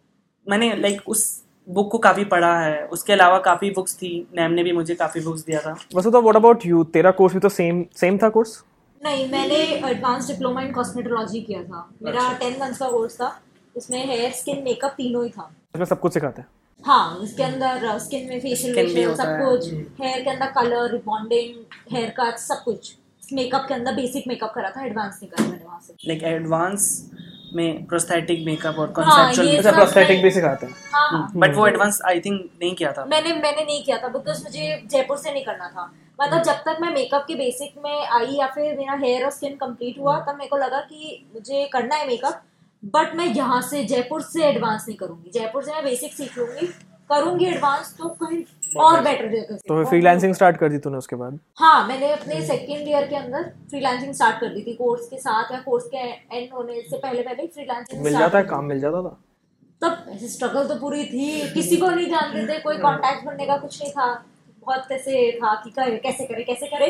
मैंने लाइक उस बुक को काफ़ी पढ़ा है। उसके अलावा काफ़ी बुक्स थी। मैम ने भी मुझे काफ़ी बुक्स दिया था। वैसे तो व्हाट अबाउट यू तेरा कोर्स भी तो सेम सेम था कोर्स नहीं मैंने एडवांस डिप्लोमा इन कॉस्मेटोलॉजी किया था। मेरा टेन मंथ्स का कोर्स था। इसमें हेयर स्किन मेकअप तीनों ही था। इसमें सब कुछ सिखाते हैं? हाँ इसके अंदर स्किन में फेशियल वेशियल होता सब कुछ। हेयर के अंदर कलर रिबॉन्डिंग हेयर कट सब कुछ। मेकअप के अंदर बेसिक मेकअप करा था। एडवांस नहीं करा मैंने वहाँ से। लाइक एडवांस में प्रोस्थेटिक मेकअप और कॉन्सेप्चुअल अच्छा प्रोस्थेटिक भी सिखाते हैं। हाँ हाँ। बट वो एडवांस आई थिंक नहीं किया था। मैंने मैंने नहीं किया था बिकॉज़ मुझे जयपुर से नहीं करना था। मतलब जब तक मैं मेकअप के बेसिक में आई या फिर मेरा हेयर और स्किन कंप्लीट हुआ तब मेरे को लगा कि मुझे करना है मेकअप बट मैं यहाँ से जयपुर से एडवांस नहीं करूँगी। जयपुर से मैं बेसिक सीख लूँगी। करूँगी एडवांस तो कहीं और बेटर जगह तो फिर फ्रीलांसिंग स्टार्ट कर दी तूने उसके बाद? हाँ मैंने अपने सेकेंड ईयर के अंदर फ्रीलांसिंग स्टार्ट कर दी थी। कोर्स के साथ या कोर्स के एंड होने से पहले पहले फ्रीलांसिंग मिल जाता है काम मिल जाता था? तब ऐसे स्ट्रगल तो पूरी थी। किसी को नहीं जानते थे कोई कॉन्टेक्ट बनने का कुछ नहीं था। बहुत कैसे था कि कैसे करे कैसे करे?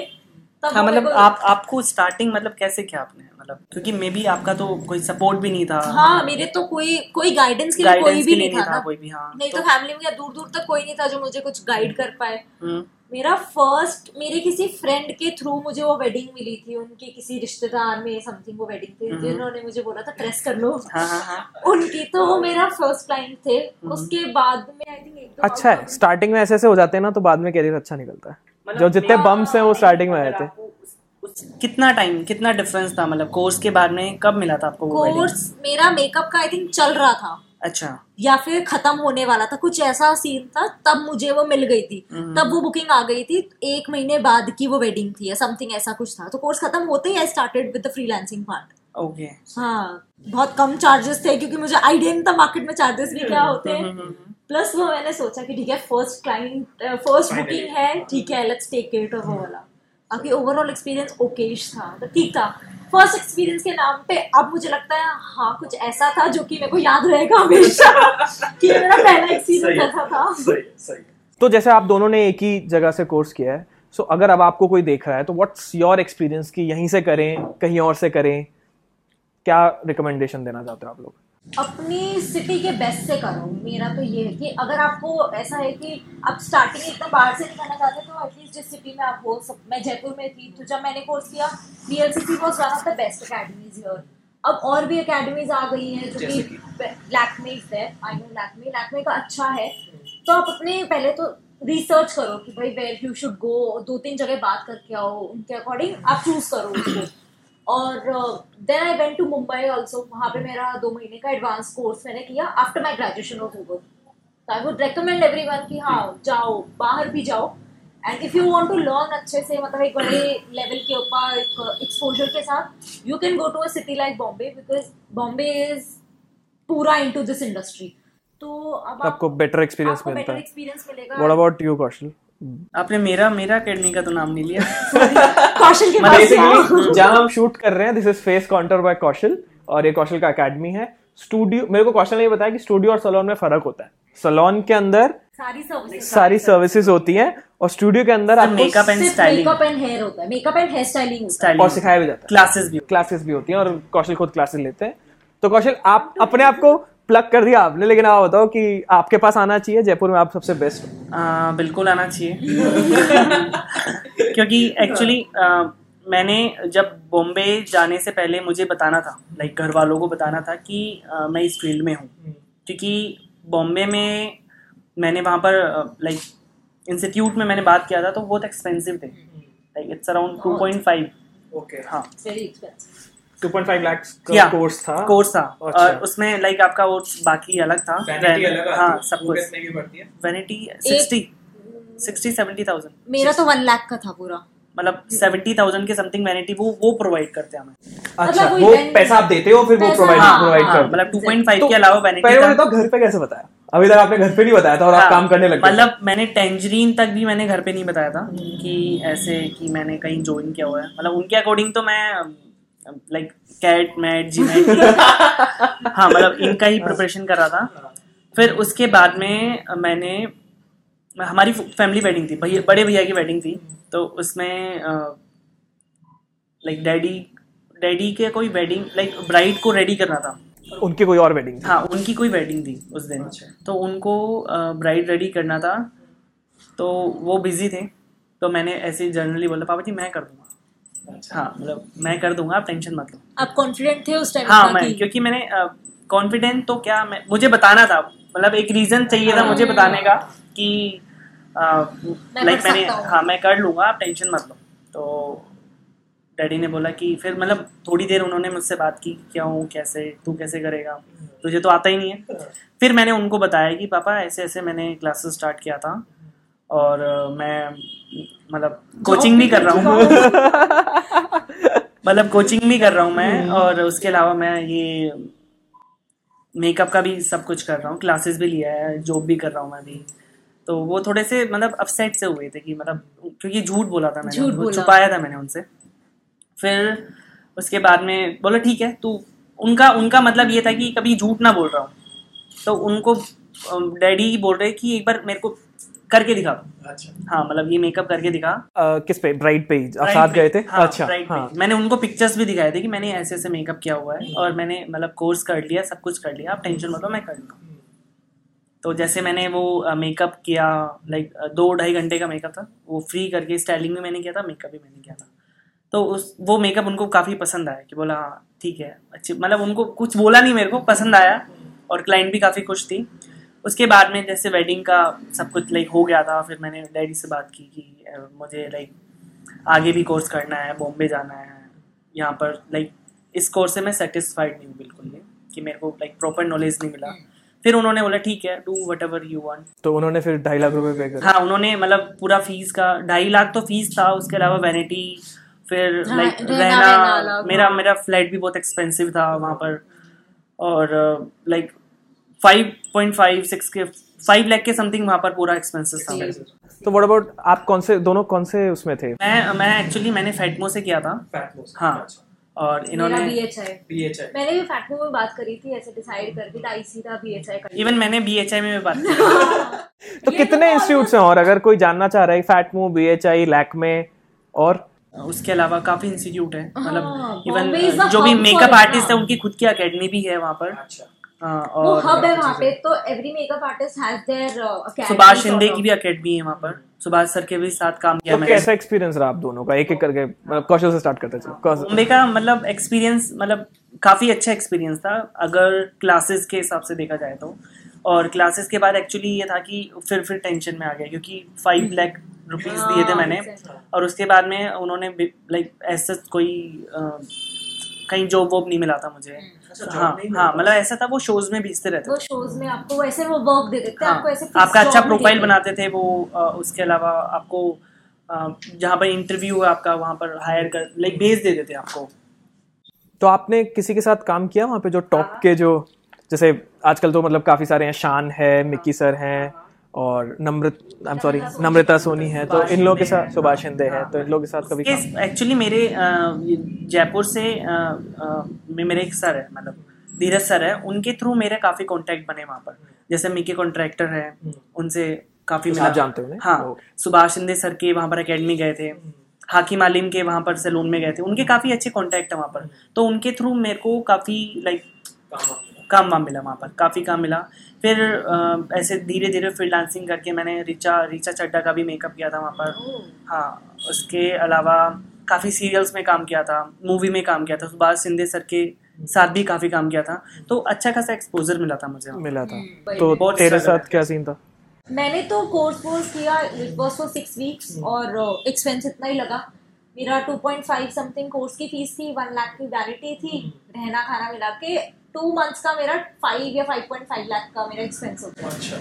हाँ मतलब आप आपको स्टार्टिंग मतलब कैसे किया आपने? मतलब क्योंकि मे बी आपका तो कोई सपोर्ट भी नहीं था। हाँ मेरे तो कोई कोई गाइडेंस के लिए कोई भी नहीं नहीं था था कोई भी हाँ नहीं तो फैमिली में दूर दूर तक कोई नहीं था जो मुझे कुछ गाइड कर पाए। हम्म, मेरा फ़र्स्ट मेरे किसी फ्रेंड के थ्रू मुझे वो वेडिंग मिली थी उनके किसी रिश्तेदार में समथिंग वो वेडिंग थी जिन्होंने मुझे बोला था प्रेस कर लो। हाँ हाँ हाँ। उनकी तो वो मेरा फ़र्स्ट क्लाइंट थे। उसके बाद में आई थिंक अच्छा है स्टार्टिंग में ऐसे ऐसे हो जाते हैं ना तो बाद में करियर अच्छा निकलता है। जो जितने बम्स हैं वो स्टार्टिंग में आए थे। उस- उस- कितना टाइम कितना डिफरेंस था? मतलब कोर्स के बाद में कब मिला था आपको कोर्स मेरा मेकअप का आई थिंक चल रहा था। अच्छा। या फिर खत्म होने वाला था। कुछ ऐसा सीन था तब मुझे वो मिल गई थी। तब वो बुकिंग आ गई थी। एक महीने बाद की वो वेडिंग थी या समथिंग ऐसा कुछ था। तो कोर्स खत्म होते ही I started with the freelancing part okay हाँ बहुत कम चार्जेस थे क्योंकि मुझे आइडिया नहीं था मार्केट में चार्जेस भी क्या होते हैं। प्लस वो मैंने सोचा कि ठीक है फ़र्स्ट क्लाइंट फ़र्स्ट बुकिंग है ठीक है लेट्स टेक इट और वो वाला। बाकी ओवरऑल एक्सपीरियंस ओकेश था तो ठीक था। फ़र्स्ट एक्सपीरियंस के नाम पे अब मुझे लगता है हाँ कुछ ऐसा था जो कि मेरे को याद रहेगा हमेशा कि मेरा पहला एक्सपीरियंस ऐसा था। तो जैसे आप दोनों ने एक ही जगह से कोर्स किया है सो so, अगर अब आपको कोई देख रहा है तो व्हाट्स योर एक्सपीरियंस कि यहीं से करें कहीं और से करें? क्या रिकमेंडेशन देना चाहते हो आप लोग? अपनी सिटी के बेस्ट से करो। मेरा तो ये है कि अगर आपको ऐसा है कि आप स्टार्टिंग इतना बाहर से नहीं करना चाहते तो एटलीस्ट जिस सिटी में आप हो सब मैं जयपुर में थी तो जब मैंने कोर्स किया V L C C was one of the best academies here अब और भी अकेडमीज आ गई हैं जो कि लैक्मे है। आई नो लैक्मे लैक्मे का अच्छा है। तो आप अपने पहले तो रिसर्च करो कि भाई वेयर यू शुड गो दो तीन जगह बात करके आओ उनके अकॉर्डिंग आप चूज़ करो उसको। और then I went to Mumbai also वहाँ पे मेरा दो महीने का एडवांस कोर्स मैंने किया after my graduation of over तो I would recommend every one कि हाँ जाओ बाहर भी जाओ. And if you want to learn अच्छे से मतलब एक बड़े लेवल के ऊपर एक एक्सपोजर के साथ you can go to a city like Bombay because Bombay is पूरा इनटू दिस इंडस्ट्री तो अब आपको experience आपको मिलता है। व्हाट अबाउट यू कौशल आपने मेरा मेरा अकेडमी का तो नाम नहीं लिया। कौशल के पास जाओ। जहाँ हम शूट कर रहे हैं this is face counter by Kaushal और ये कौशल का एकेडमी है। स्टूडियो मेरे को कौशल ने बताया कि स्टूडियो और सलोन में फ़र्क होता है। सलोन के अंदर सारी सर्विसेज़ सारी सर्विसेज़ होती हैं और स्टूडियो के अंदर आपको makeup and styling makeup and hair होता है। Makeup and hair styling styling और सिखाया भी जाता है। क्लासेस भी क्लासेस भी होती हैं और कौशल खुद क्लासेस लेते हैं। तो कौशल आप अपने आप को प्लग कर दिया आपने लेकिन आप बताओ कि आपके पास आना चाहिए जयपुर में आप सबसे बेस्ट हो बिल्कुल आना चाहिए। क्योंकि एक्चुअली मैंने जब बॉम्बे जाने से पहले मुझे बताना था लाइक घर वालों को बताना था कि आ, मैं इस फ़ील्ड में हूँ। क्योंकि बॉम्बे में मैंने वहाँ पर लाइक इंस्टीट्यूट में मैंने बात किया था तो बहुत एक्सपेंसिव थे। Like it's around two point five okay हाँ। 2.5 लाख का कोर्स था। कोर्स था। अच्छा। और उसमें लाइक आपका वो बाकी अलग था। हाँ सब कुछ। वैनिटी थाउज़ेंड मेरा तो वन लाख का था पूरा। मतलब सेवेंटी थाउज़ेंड के समथिंग वैनिटी वो वो प्रोवाइड करते हैं हमें। अच्छा मतलब वो पैसा आप देते हो फिर वो प्रोवाइड हाँ, प्रोवाइड हाँ, करते मतलब टू पॉइंट फाइव के अलावा वैनिटी पहले मुझे तो घर पे कैसे बताया? अभी तक आपने घर पे नहीं बताया था और आप काम करने लगे मतलब मैंने टेंजरीन तक भी मैंने घर पे नहीं बताया था कि ऐसे कि मैंने कहीं ज्वाइन किया हुआ है। मतलब उनके अकॉर्डिंग तो मैं लाइक कैट मैट जी मैट हाँ मतलब इनका ही प्रिपरेशन कर रहा था। फिर उसके बाद में मैंने हमारी फैमिली वेडिंग थी भैया बड़े भैया की वेडिंग थी तो उसमें लाइक डैडी डैडी के कोई वेडिंग लाइक ब्राइड को रेडी करना था। उनकी कोई और वेडिंग हाँ उनकी कोई वेडिंग थी उस दिन। तो उनको ब्राइड रेडी करना था तो वो बिज़ी थे तो मैंने ऐसे जनरली बोला पापा जी मैं कर दूँगा। हाँ मतलब मैं कर दूँगा आप टेंशन मत लो। आप कॉन्फिडेंट थे उस टाइम हाँ मैं क्योंकि मैंने कॉन्फिडेंट तो क्या मैं मुझे बताना था मतलब एक रीजन चाहिए था मुझे बताने का कि लाइक मैंने हाँ। मैं कर लूँगा आप टेंशन मत लो। तो डैडी ने बोला कि फिर मतलब थोड़ी देर उन्होंने मुझसे बात की क्या हूँ कैसे तू कैसे करेगा? तुझे तो आता ही नहीं है। फिर मैंने उनको बताया कि पापा ऐसे ऐसे मैंने क्लासेस स्टार्ट किया था और मैं मतलब कोचिंग भी कर रहा हूँ। मतलब कोचिंग भी कर रहा हूँ मैं और उसके अलावा मैं ये मेकअप का भी सब कुछ कर रहा हूँ क्लासेस भी लिया है जॉब भी कर रहा हूँ मैं भी तो वो थोड़े से मतलब अपसेट से हुए थे कि मतलब क्योंकि झूठ बोला था मैंने झूठ बोला। छुपाया था मैंने उनसे। फिर उसके बाद में बोला ठीक है तू उनका उनका मतलब ये था कि कभी झूठ ना बोल रहा हूँ। तो उनको डैडी बोल रहे कि एक बार मेरे को करके दिखा। अच्छा। हाँ मतलब ये मेकअप करके दिखा। अ, किस पे? ब्राइड पे आप साथ गए थे? हाँ, अच्छा। हाँ। मैंने उनको पिक्चर्स भी दिखाए थे कि मैंने ऐसे ऐसे मेकअप किया हुआ है और मैंने मतलब कोर्स कर लिया सब कुछ कर लिया। आप टेंशन मत लो मैं कर लूँगा। तो जैसे मैंने वो मेकअप किया लाइक दो ढाई घंटे का मेकअप था। वो फ्री करके स्टाइलिंग भी मैंने किया था मेकअप भी मैंने किया था। तो उस वो मेकअप उनको काफ़ी पसंद आया कि बोला हाँ ठीक है अच्छी मतलब उनको कुछ बोला नहीं मेरे को पसंद आया और क्लाइंट भी काफ़ी खुश थी। उसके बाद में जैसे वेडिंग का सब कुछ लाइक हो गया था फिर मैंने डैडी से बात की कि मुझे लाइक आगे भी कोर्स करना है बॉम्बे जाना है। यहाँ पर लाइक इस कोर्स से मैं सेटिस्फाइड नहीं हूँ बिल्कुल भी कि मेरे को लाइक प्रॉपर नॉलेज नहीं मिला। फिर उन्होंने बोला ठीक है do whatever you want तो उन्होंने फिर ढाई लाख रुपए पे कर। हाँ उन्होंने मतलब पूरा फ़ीस का ढाई लाख तो फ़ीस था उसके अलावा वैनिटी फिर हाँ, लाइक रहना वहना रहना मेरा हाँ। मेरा फ्लैट भी बहुत एक्सपेंसिव था वहाँ पर। और like five point five six के फाइव लाख के समथिंग वहाँ पर पूरा एक्सपेंसेस था। तो व्हाट अबाउट आप कौन से दोनों कौन से उसमें थे? मैं मैं एक्चुअली मैंने फैटमो से किया था। हाँ और इन्होंने मैंने भी फैक्टो में बात करी थी ऐसे डिसाइड करके था आईसी था बीएचआई का इवन मैंने बी एच आई में भी बात की तो कितने इंस्टीट्यूट हैं और अगर कोई जानना चाह रहा है फैट मूव बी एच आई लैक में और? उसके अलावा काफ़ी इंस्टीट्यूट है। हाँ, मतलब इवन जो भी मेकअप आर्टिस्ट है उनकी खुद की अकेडमी भी है वहाँ पर। हाँ, वो और हब है वहाँ पे तो every makeup artist has their Subhash Shinde की भी अकेडमी है वहाँ पर। सुभाष सर के भी साथ काम किया तो मैंने। कैसा एक्सपीरियंस रहा आप दोनों का? एक एक करके मतलब कौशल से स्टार्ट करते चलो। बॉम्बे का मतलब एक्सपीरियंस मतलब काफ़ी अच्छा एक्सपीरियंस था। अगर क्लासेस के हिसाब से देखा जाए तो। और क्लासेस के बाद एक्चुअली ये था कि फिर फिर टेंशन में आ गया क्योंकि फाइव लाख रुपीज़ दिए थे हाँ, मैंने और उसके बाद में उन्होंने लाइक ऐसा कोई कहीं जॉब वॉब नहीं मिला था मुझे। अच्छा, हाँ हाँ मतलब ऐसा था वो शोज़ में भेजते रहते वो शोज़ में आपको वैसे वो वर्क दे देते हाँ, आपको ऐसे आपका अच्छा प्रोफ़ाइल बनाते थे वो उसके अलावा आपको जहाँ पर इंटरव्यू है आपका वहाँ पर हायर कर लाइक भेज दे देते थे आपको। तो आपने किसी के साथ काम किया वहाँ पे जो टॉप के जो जैसे आजकल तो मतलब काफ़ी सारे हैं शान है मिक्की सर हैं। और Namrat I am sorry Namrata Soni है तो इन लोगों के साथ सुभाष शिंदे है तो इन लोगों के साथ कभी एक्चुअली मेरे जयपुर से में मेरे एक सर है मतलब धीरज सर है उनके थ्रू मेरे काफ़ी कांटेक्ट बने वहाँ पर। जैसे मिकी कॉन्ट्रैक्टर है उनसे काफ़ी तो मिला। जानते हो हाँ सुभाष शिंदे सर के वहाँ पर अकेडमी गए थे हाकिम आलिम के वहाँ पर सैलून में गए थे उनके काफ़ी अच्छे कांटेक्ट है वहाँ पर। तो उनके थ्रू मेरे को काफ़ी लाइक काम वाम मिला वहाँ पर काफ़ी काम मिला। फिर ऐसे धीरे धीरे फ्रीलांसिंग करके मैंने रिचा रिचा चड्डा का भी मेकअप किया था वहाँ पर। हाँ उसके अलावा काफ़ी सीरियल्स में काम किया था मूवी में काम किया था सुभाष सिंधे सर के साथ भी काफ़ी काम किया था। तो अच्छा खासा एक्सपोजर मिला था मुझे मिला था। हम्म, तो तेरे साथ क्या सीन था? मैंने तो कोर्स कोर्स किया it was for six weeks और एक्सपेंस इतना ही लगा। मेरा 2.5 समथिंग कोर्स की फ़ीस थी वन लाख की वैलिटी थी रहना खाना मिला के टू मंथ्स का मेरा फाइव या 5.5 लाख का मेरा एक्सपेंस हो गया। अच्छा।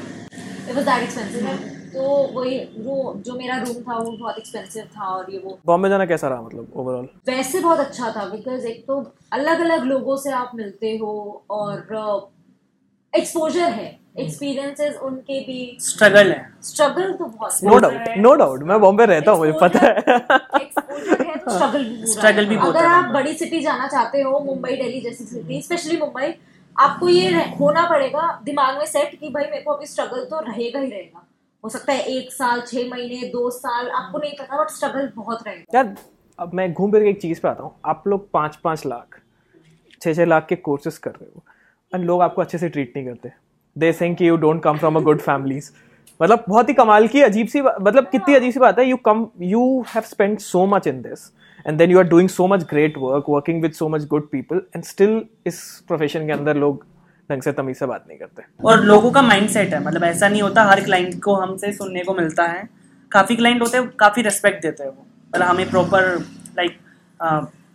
इट वाज दैट एक्सपेंसिव तो वही रूम जो मेरा रूम था वो बहुत एक्सपेंसिव था और ये वो। बॉम्बे जाना कैसा रहा मतलब ओवरऑल वैसे बहुत अच्छा था बिकॉज़ एक तो अलग अलग लोगों से आप मिलते हो और एक्सपोजर है। एक्सपीरियंसेस उनके भी। स्ट्रगल है। स्ट्रगल तो बहुत नो डाउट नो डाउट मैं बॉम्बे रहता हूँ मुझे पता है। स्ट्रगल भी है। भी बहुत अगर आप बड़ी सिटी जाना चाहते हो मुंबई दिल्ली जैसी सिटी स्पेशली मुंबई आपको ये होना पड़ेगा दिमाग में सेट कि भाई मेरे को अभी स्ट्रगल तो रहेगा ही रहेगा। हो सकता है एक साल छह महीने दो साल आपको नहीं पता बट स्ट्रगल बहुत रहेगा। यार अब मैं घूम फिर एक चीज़ पे आता हूँ। आप लोग पाँच पाँच लाख छः छः लाख के कोर्सेज कर रहे हो और लोग आपको अच्छे से ट्रीट नहीं करते। They think you don't come from a good families मतलब बहुत ही कमाल की अजीब सी मतलब कितनी अजीब सी बात है you come you have spend so much in this and then you are doing so much great work working with so much good people and still इस प्रोफेशन के अंदर लोग ढंग से तमीज से बात नहीं करते। और लोगों का माइंड सेट है मतलब ऐसा नहीं होता हर क्लाइंट को हमसे सुनने को मिलता है। काफ़ी क्लाइंट होते हैं काफ़ी रेस्पेक्ट देते हैं वो। मतलब हमें प्रॉपर लाइक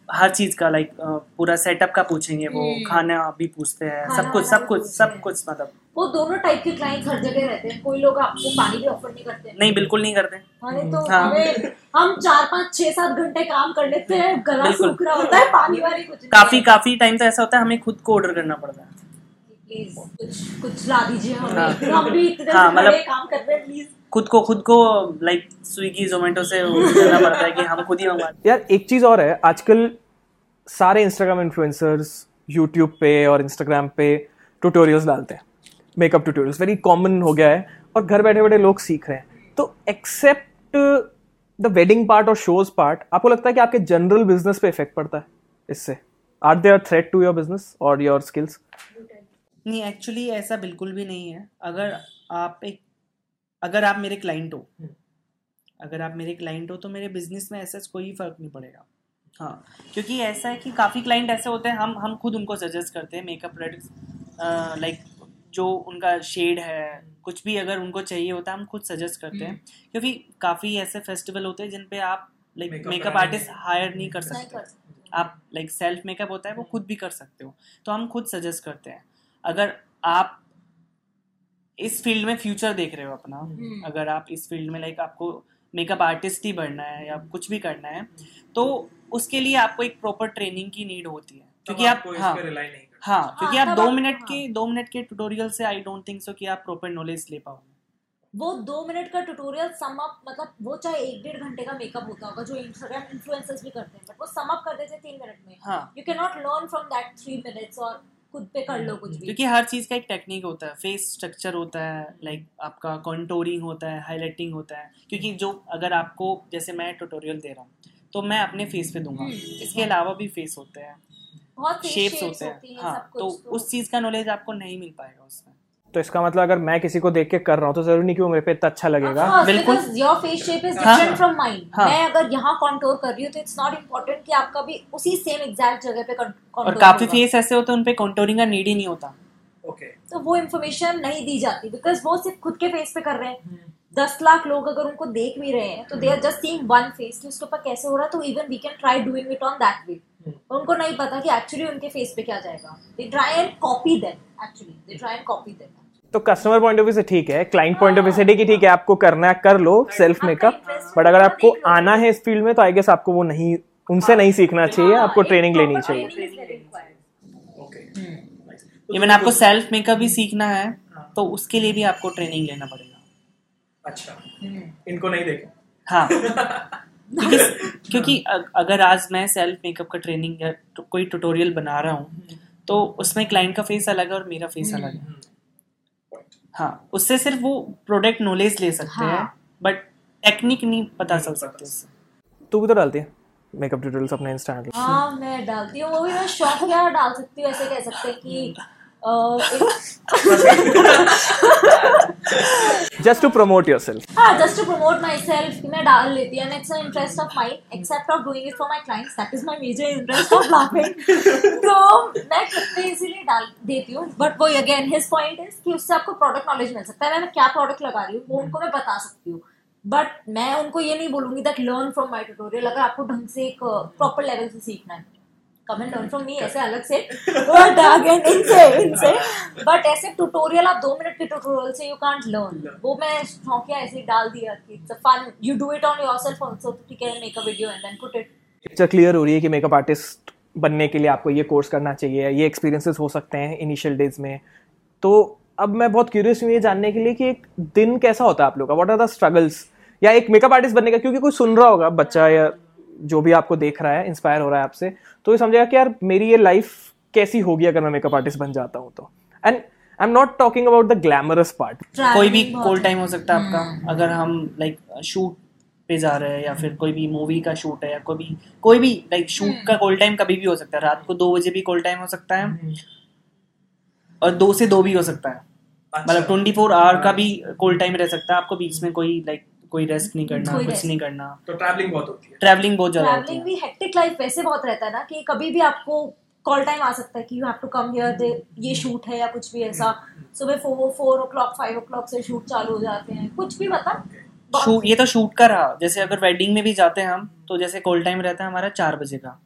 हर चीज़ का लाइक पूरा सेटअप का पूछेंगे वो खाना भी पूछते हैं सब कुछ सब कुछ सब कुछ मतलब। वो दोनों टाइप के क्लाइंट्स हर जगह रहते हैं। कोई लोग आपको पानी भी ऑफ़र नहीं करते। नहीं बिल्कुल नहीं करते। हमारे तो हाँ। हमें हम चार पाँच छह सात घंटे काम कर लेते हैं गला सूख रहा होता है पानी वाली कुछ नहीं काफ़ी काफ़ी टाइम तो ऐसा होता है हमें खुद को ऑर्डर करना पड़ता है। प्लीज़ कुछ कुछ ला दीजिए हाँ। हमें हम भी इतने हाँ, मतलब- काम कर रहे हैं प्लीज़ खुद को खुद को लाइक स्विगी जोमेटो से करना पड़ता है कि हम खुद ही मंगवाते यार एक चीज़ और है आजकल सारे इंस्टाग्राम इन्फ्लुएंसर्स यूट्यूब पे और इंस्टाग्राम पे ट्यूटोरियल्स डालते हैं। मेकअप ट्यूटोरियल्स वेरी कॉमन हो गया है और घर बैठे बैठे लोग सीख रहे हैं। तो एक्सेप्ट द वेडिंग पार्ट और शोज़ पार्ट आपको लगता है कि आपके जनरल बिज़नेस पे इफ़ेक्ट पड़ता है इससे? Are there threat to your business और योर स्किल्स नहीं एक्चुअली ऐसा बिल्कुल भी नहीं है। अगर आप एक अगर आप मेरे क्लाइंट हो अगर आप मेरे क्लाइंट हो तो मेरे बिज़नेस में ऐसा कोई फ़र्क नहीं पड़ेगा। हाँ क्योंकि ऐसा है कि काफ़ी क्लाइंट ऐसे होते हैं हम हम खुद उनको सजेस्ट करते हैं मेकअप प्रोडक्ट्स लाइक जो उनका शेड है कुछ भी अगर उनको चाहिए होता है हम खुद सजेस्ट करते हैं। क्योंकि काफ़ी ऐसे फेस्टिवल होते हैं जिन पे आप लाइक मेकअप आर्टिस्ट हायर नहीं कर सकते। आप लाइक सेल्फ मेकअप होता है वो खुद भी कर सकते हो। तो हम खुद सजेस्ट करते हैं। अगर आप इस फ़ील्ड में फ्यूचर देख रहे हो अपना हम्म। अगर आप इस फ़ील्ड में लाइक आपको मेकअप आर्टिस्ट ही बनना है या कुछ भी करना है तो उसके लिए आपको एक प्रॉपर ट्रेनिंग की नीड होती है। क्योंकि आप हाँ। हाँ क्योंकि हाँ, आप दो मिनट हाँ। के दो मिनट के ट्यूटोरियल से आई डोंट थिंक सो कि आप प्रॉपर नॉलेज ले पाओगे। वो दो मिनट का ट्यूटोरियल सम अप मतलब वो चाहे एक डेढ़ घंटे का मेकअप होता होगा जो इंस्टाग्राम इन्फ्लुएंसर्स भी करते हैं बट वो सम अप कर देते हैं तीन मिनट में। हाँ। You can not learn from that three minutes और खुद पे कर लो कुछ भी। क्योंकि हर चीज़ का एक टेक्निक होता है फेस स्ट्रक्चर होता है लाइक आपका कॉन्टोरिंग होता है हाईलाइटिंग होता है। क्योंकि जो अगर आपको जैसे मैं ट्यूटोरियल दे रहा हूँ तो मैं अपने फेस पे दूँगा। हम्म, इसके अलावा भी फेस होते हैं। बहुत शेप्स होते हैं। हाँ सब तो उस चीज़ का नॉलेज आपको नहीं मिल पाएगा उसमें। तो इसका मतलब अगर मैं किसी को देख के कर रहा हूँ तो ज़रूरी नहीं कि वो मेरे पे इतना अच्छा लगेगा। बिल्कुल। योर फेस शेप इज़ हाँ। डिफरेंट फ्रॉम माइन हाँ। मैं अगर यहाँ कंटूर कर रही हूँ तो इट्स नॉट इम्पोर्टेंट कि आपका भी उसी सेम एग्जैक्ट जगह पे और काफ़ी फेस ऐसे होते हैं उन पे कॉन्टोरिंग का नीड ही नहीं होता। ओके तो वो इन्फॉर्मेशन नहीं दी जाती बिकॉज़ वो सिर्फ़ खुद के फेस पे कर रहे हैं। दस लाख लोग अगर उनको देख भी रहे हैं तो they are just seeing one face कि उसके ऊपर कैसे हो रहा है तो even we can try doing it on that way उनको नहीं पता कि एक्चुअली उनके फेस पे क्या जाएगा। They try and copy them actually they try and copy them तो कस्टमर पॉइंट ऑफ़ व्यू से ठीक है क्लाइंट पॉइंट ऑफ़ व्यू से ठीक है ठीक है आपको करना है कर लो सेल्फ मेकअप बट अगर आपको आना है इस फ़ील्ड में तो आई गेस आपको वो नहीं उनसे नहीं सीखना चाहिए हाँ, आपको ट्रेनिंग लेनी चाहिए। इवन आपको सेल्फ मेकअप भी सीखना है तो उसके लिए भी आपको ट्रेनिंग लेना पड़ेगा। अच्छा। इनको नहीं देखे। हाँ। क्योंकि क्योंकि अगर आज मैं सेल्फ मेकअप का ट्रेनिंग या कोई ट्यूटोरियल बना रहा हूँ तो उसमें क्लाइंट का फेस अलग है और मेरा फेस अलग है। हाँ उससे सिर्फ़ वो प्रोडक्ट नॉलेज ले सकते हैं हाँ। बट टेक्निक नहीं पता चल सकती उससे। तू भी तो डालती है? मेकअप ट्यूटोरियल्स अपने इंस्टा हाँ मैं डालती हूँ वो भी मैं शौक क्या डाल सकती हूँ ऐसे कह सकते हैं कि जस्ट टू प्रमोट योरसेल्फ हाँ just to promote my self मैं डाल लेती हूँ it's interest of mind except of doing it for my clients that is my major interest of laughing तो मैं कितने इजीली डाल देती हूँ बट वो अगेन हिज पॉइंट इज़ कि उससे आपको प्रोडक्ट नॉलेज मिल सकता है। मैं क्या प्रोडक्ट लगा रही हूँ वो उनको मैं बता सकती हूँ। बट मैं उनको ये नहीं बोलूँगी that learn from my tutorial अगर आपको ढंग से एक प्रॉपर लेवल से सीखना है। Come and learn from me ऐसे अलग से। बट अगेन इनसे इनसे। बट ऐसे ट्यूटोरियल आप दो मिनट के ट्यूटोरियल से यू कांट लर्न वो मैं शौकिया ऐसे ही डाल दिया कि it's fun you do it on yourself also ठीक है make a video and then put it picture clear हो रही है कि मेकअप आर्टिस्ट बनने के लिए आपको ये कोर्स करना चाहिए ये एक्सपीरियंसेस हो सकते हैं इनिशियल डेज़ में। तो अब मैं बहुत क्यूरियस हूँ ये जानने के लिए कि एक दिन कैसा होता है आप लोग का? व्हाट आर द स्ट्रगल्स या एक मेकअप आर्टिस्ट बनने का क्योंकि कोई सुन रहा होगा बच्चा या जो भी आपको देख रहा है इंस्पायर हो रहा है आपसे तो ये समझेगा कि यार मेरी ये लाइफ कैसी होगी अगर मैं मेकअप आर्टिस्ट बन जाता हूँ तो। And I am not talking about the glamorous part कोई भी कॉल टाइम हो। सकता है आपका। अगर हम लाइक शूट पे जा रहे हैं या फिर कोई भी मूवी का शूट है या कोई भी कोई भी लाइक शूट का कॉल टाइम कभी भी हो सकता है। रात को दो बजे भी कॉल टाइम हो सकता है और दो से दो भी हो सकता है। मतलब ट्वेंटी फोर आवर का भी कॉल टाइम रह सकता है। आपको बीच में कोई लाइक कोई रेस्ट नहीं करना कुछ rest. नहीं करना। तो ट्रैवलिंग बहुत होती है। ट्रैवलिंग बहुत ज़्यादा होती ट्रैवलिंग भी हेक्टिक लाइफ वैसे बहुत रहता है ना कि कभी भी आपको कॉल टाइम आ सकता है कि you have to come here they ये शूट है या कुछ भी ऐसा। सुबह four four o'clock five o'clock से शूट चालू हो जाते हैं। कुछ भी मतलब ये तो शूट का रहा। जैसे अगर वेडिंग में भी जाते हैं हम तो जैसे कॉल टाइम रहता है हमारा चार बजे का।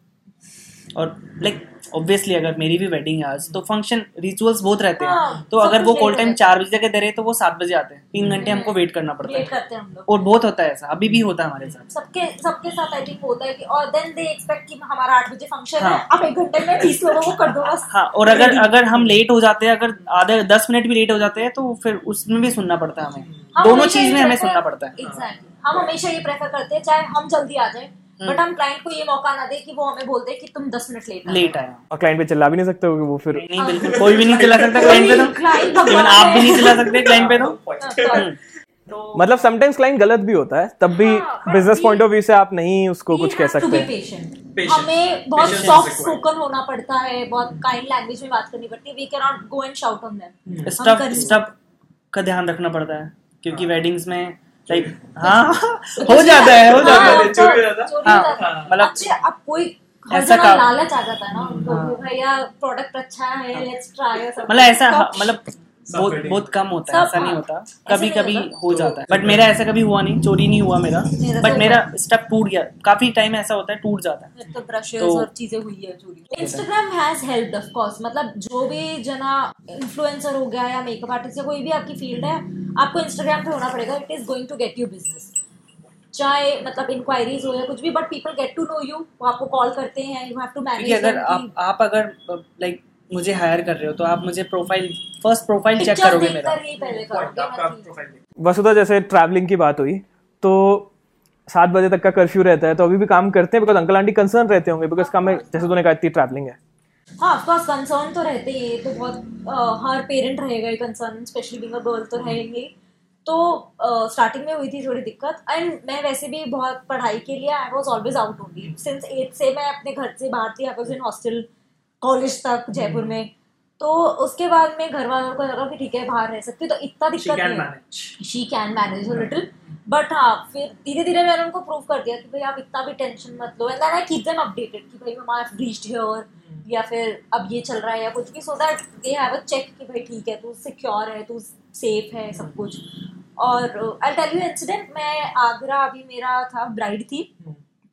और लाइक ऑब्वियसली अगर मेरी भी वेडिंग है आज तो फ़ंक्शन रिचुअल्स बहुत रहते हैं। हाँ, तो अगर वो कॉल टाइम चार बजे तक दे रहे तो वो सात बजे आते हैं। तीन घंटे हमको वेट करना पड़ता है। करते हम लोग। और बहुत होता है ऐसा अभी भी होता है हमारे साथ। सबके सबके साथ आई थिंक होता है कि और देन दे एक्सपेक्ट कि हमारा आठ बजे फ़ंक्शन है हाँ। आप एक घंटे में बीस लोगों को कर दो बस। हाँ और अगर अगर हम लेट हो जाते हैं अगर आधे दस मिनट भी लेट हो जाते हैं तो फिर उसमें भी सुनना पड़ता है हमें। दोनों चीज़ में हमें सुनना पड़ता है। हम हमेशा ये प्रेफर करते हैं चाहे हम जल्दी आ जाए हम्म। बट हम क्लाइंट को ये मौका ना दे कि वो हमें बोल दे कि तुम दस मिनट लेट लेट आया और क्लाइंट पे चिल्ला भी नहीं सकते हो कि वो फिर। नहीं बिल्कुल। कोई भी नहीं चला सकता क्लाइंट पे तो। क्लाइंट इवन आप भी नहीं चला सकते क्लाइंट पे तो। तो मतलब समटाइम्स क्लाइंट गलत भी होता है। तब भी हाँ, बिज़नेस पॉइंट ऑफ़ व्यू से आप नहीं उसको कुछ कह सकते। हमें बहुत सॉफ्ट स्पोकन होना पड़ता है बहुत काइंड लैंग्वेज में बात करनी पड़ती है। We can not go and shout on them stuff stuff का ध्यान रखना पड़ता है। क्योंकि वेडिंग्स में लाइक हाँ हो जाता है हो जाता है चोरी हो जाता है। हाँ, मतलब- अब कोई ऐसा काम- लालच आ जाता है ना उनको हाँ। भैया प्रोडक्ट अच्छा है लेट्स ट्राई मतलब ऐसा हाँ, मतलब बहुत बहुत कम होता है ऐसा नहीं हाँ। होता। कभी कभी हो जाता है। बट मेरा ऐसा कभी हुआ नहीं चोरी नहीं हुआ मेरा। बट तो मेरा। स्टफ़ टूट गया। काफ़ी टाइम ऐसा होता है टूट जाता है। तो ब्रशेस तो- और चीज़ें हुई है चोरी। Instagram has helped of course मतलब जो भी जना इन्फ्लुएंसर हो गया या मेकअप आर्टिस्ट या कोई भी आपकी फ़ील्ड है आपको इंस्टाग्राम पे होना पड़ेगा। It is going to get you business चाहे मतलब इंक्वायरीज हो या कुछ भी but people get to know you वो आपको कॉल करते हैं यू हैव टू मैनेज अगर आप आप अगर लाइक मुझे हायर कर रहे हो तो आप मुझे प्रोफ़ाइल फ़र्स्ट प्रोफ़ाइल चेक करोगे मेरा। ही। कि- वसुधा जैसे ट्रैवलिंग की बात हुई तो सात बजे तक का कर्फ्यू रहता है तो अभी भी काम करते हैं? बिकॉज़ अंकल आंटी कंसर्न रहते होंगे बिकॉज़ काम में जैसे तूने कहा इतनी ट्रैवलिंग है। हाँ ऑफ़ कोर्स कंसर्न तो रहते ही है तो बहुत हर पेरेंट रहेगा ही concern specially being a girl तो रहेंगे तो स्टार्टिंग में हुई थी थोड़ी दिक्कत एंड मैं वैसे भी बहुत पढ़ाई के लिए I was always out only since eight से मैं अपने घर से बाहर थी I was in hostel college तक जयपुर में। तो उसके बाद में घर वालों को लगा कि ठीक है बाहर रह सकती तो इतना दिक्कत नहीं she can manage little but हाँ फिर धीरे धीरे मैंने उनको प्रूव कर दिया कि भाई आप इतना भी टेंशन मत लो। And I keep them updated कि भाई मम्मा रीच्ड हियर या फिर अब ये चल रहा है या कुछ भी। So that they have a check कि भाई ठीक है तू सिक्योर है तू सेफ़ है सब कुछ। और आई टेल यू इंसिडेंट मैं आगरा अभी मेरा था ब्राइड थी।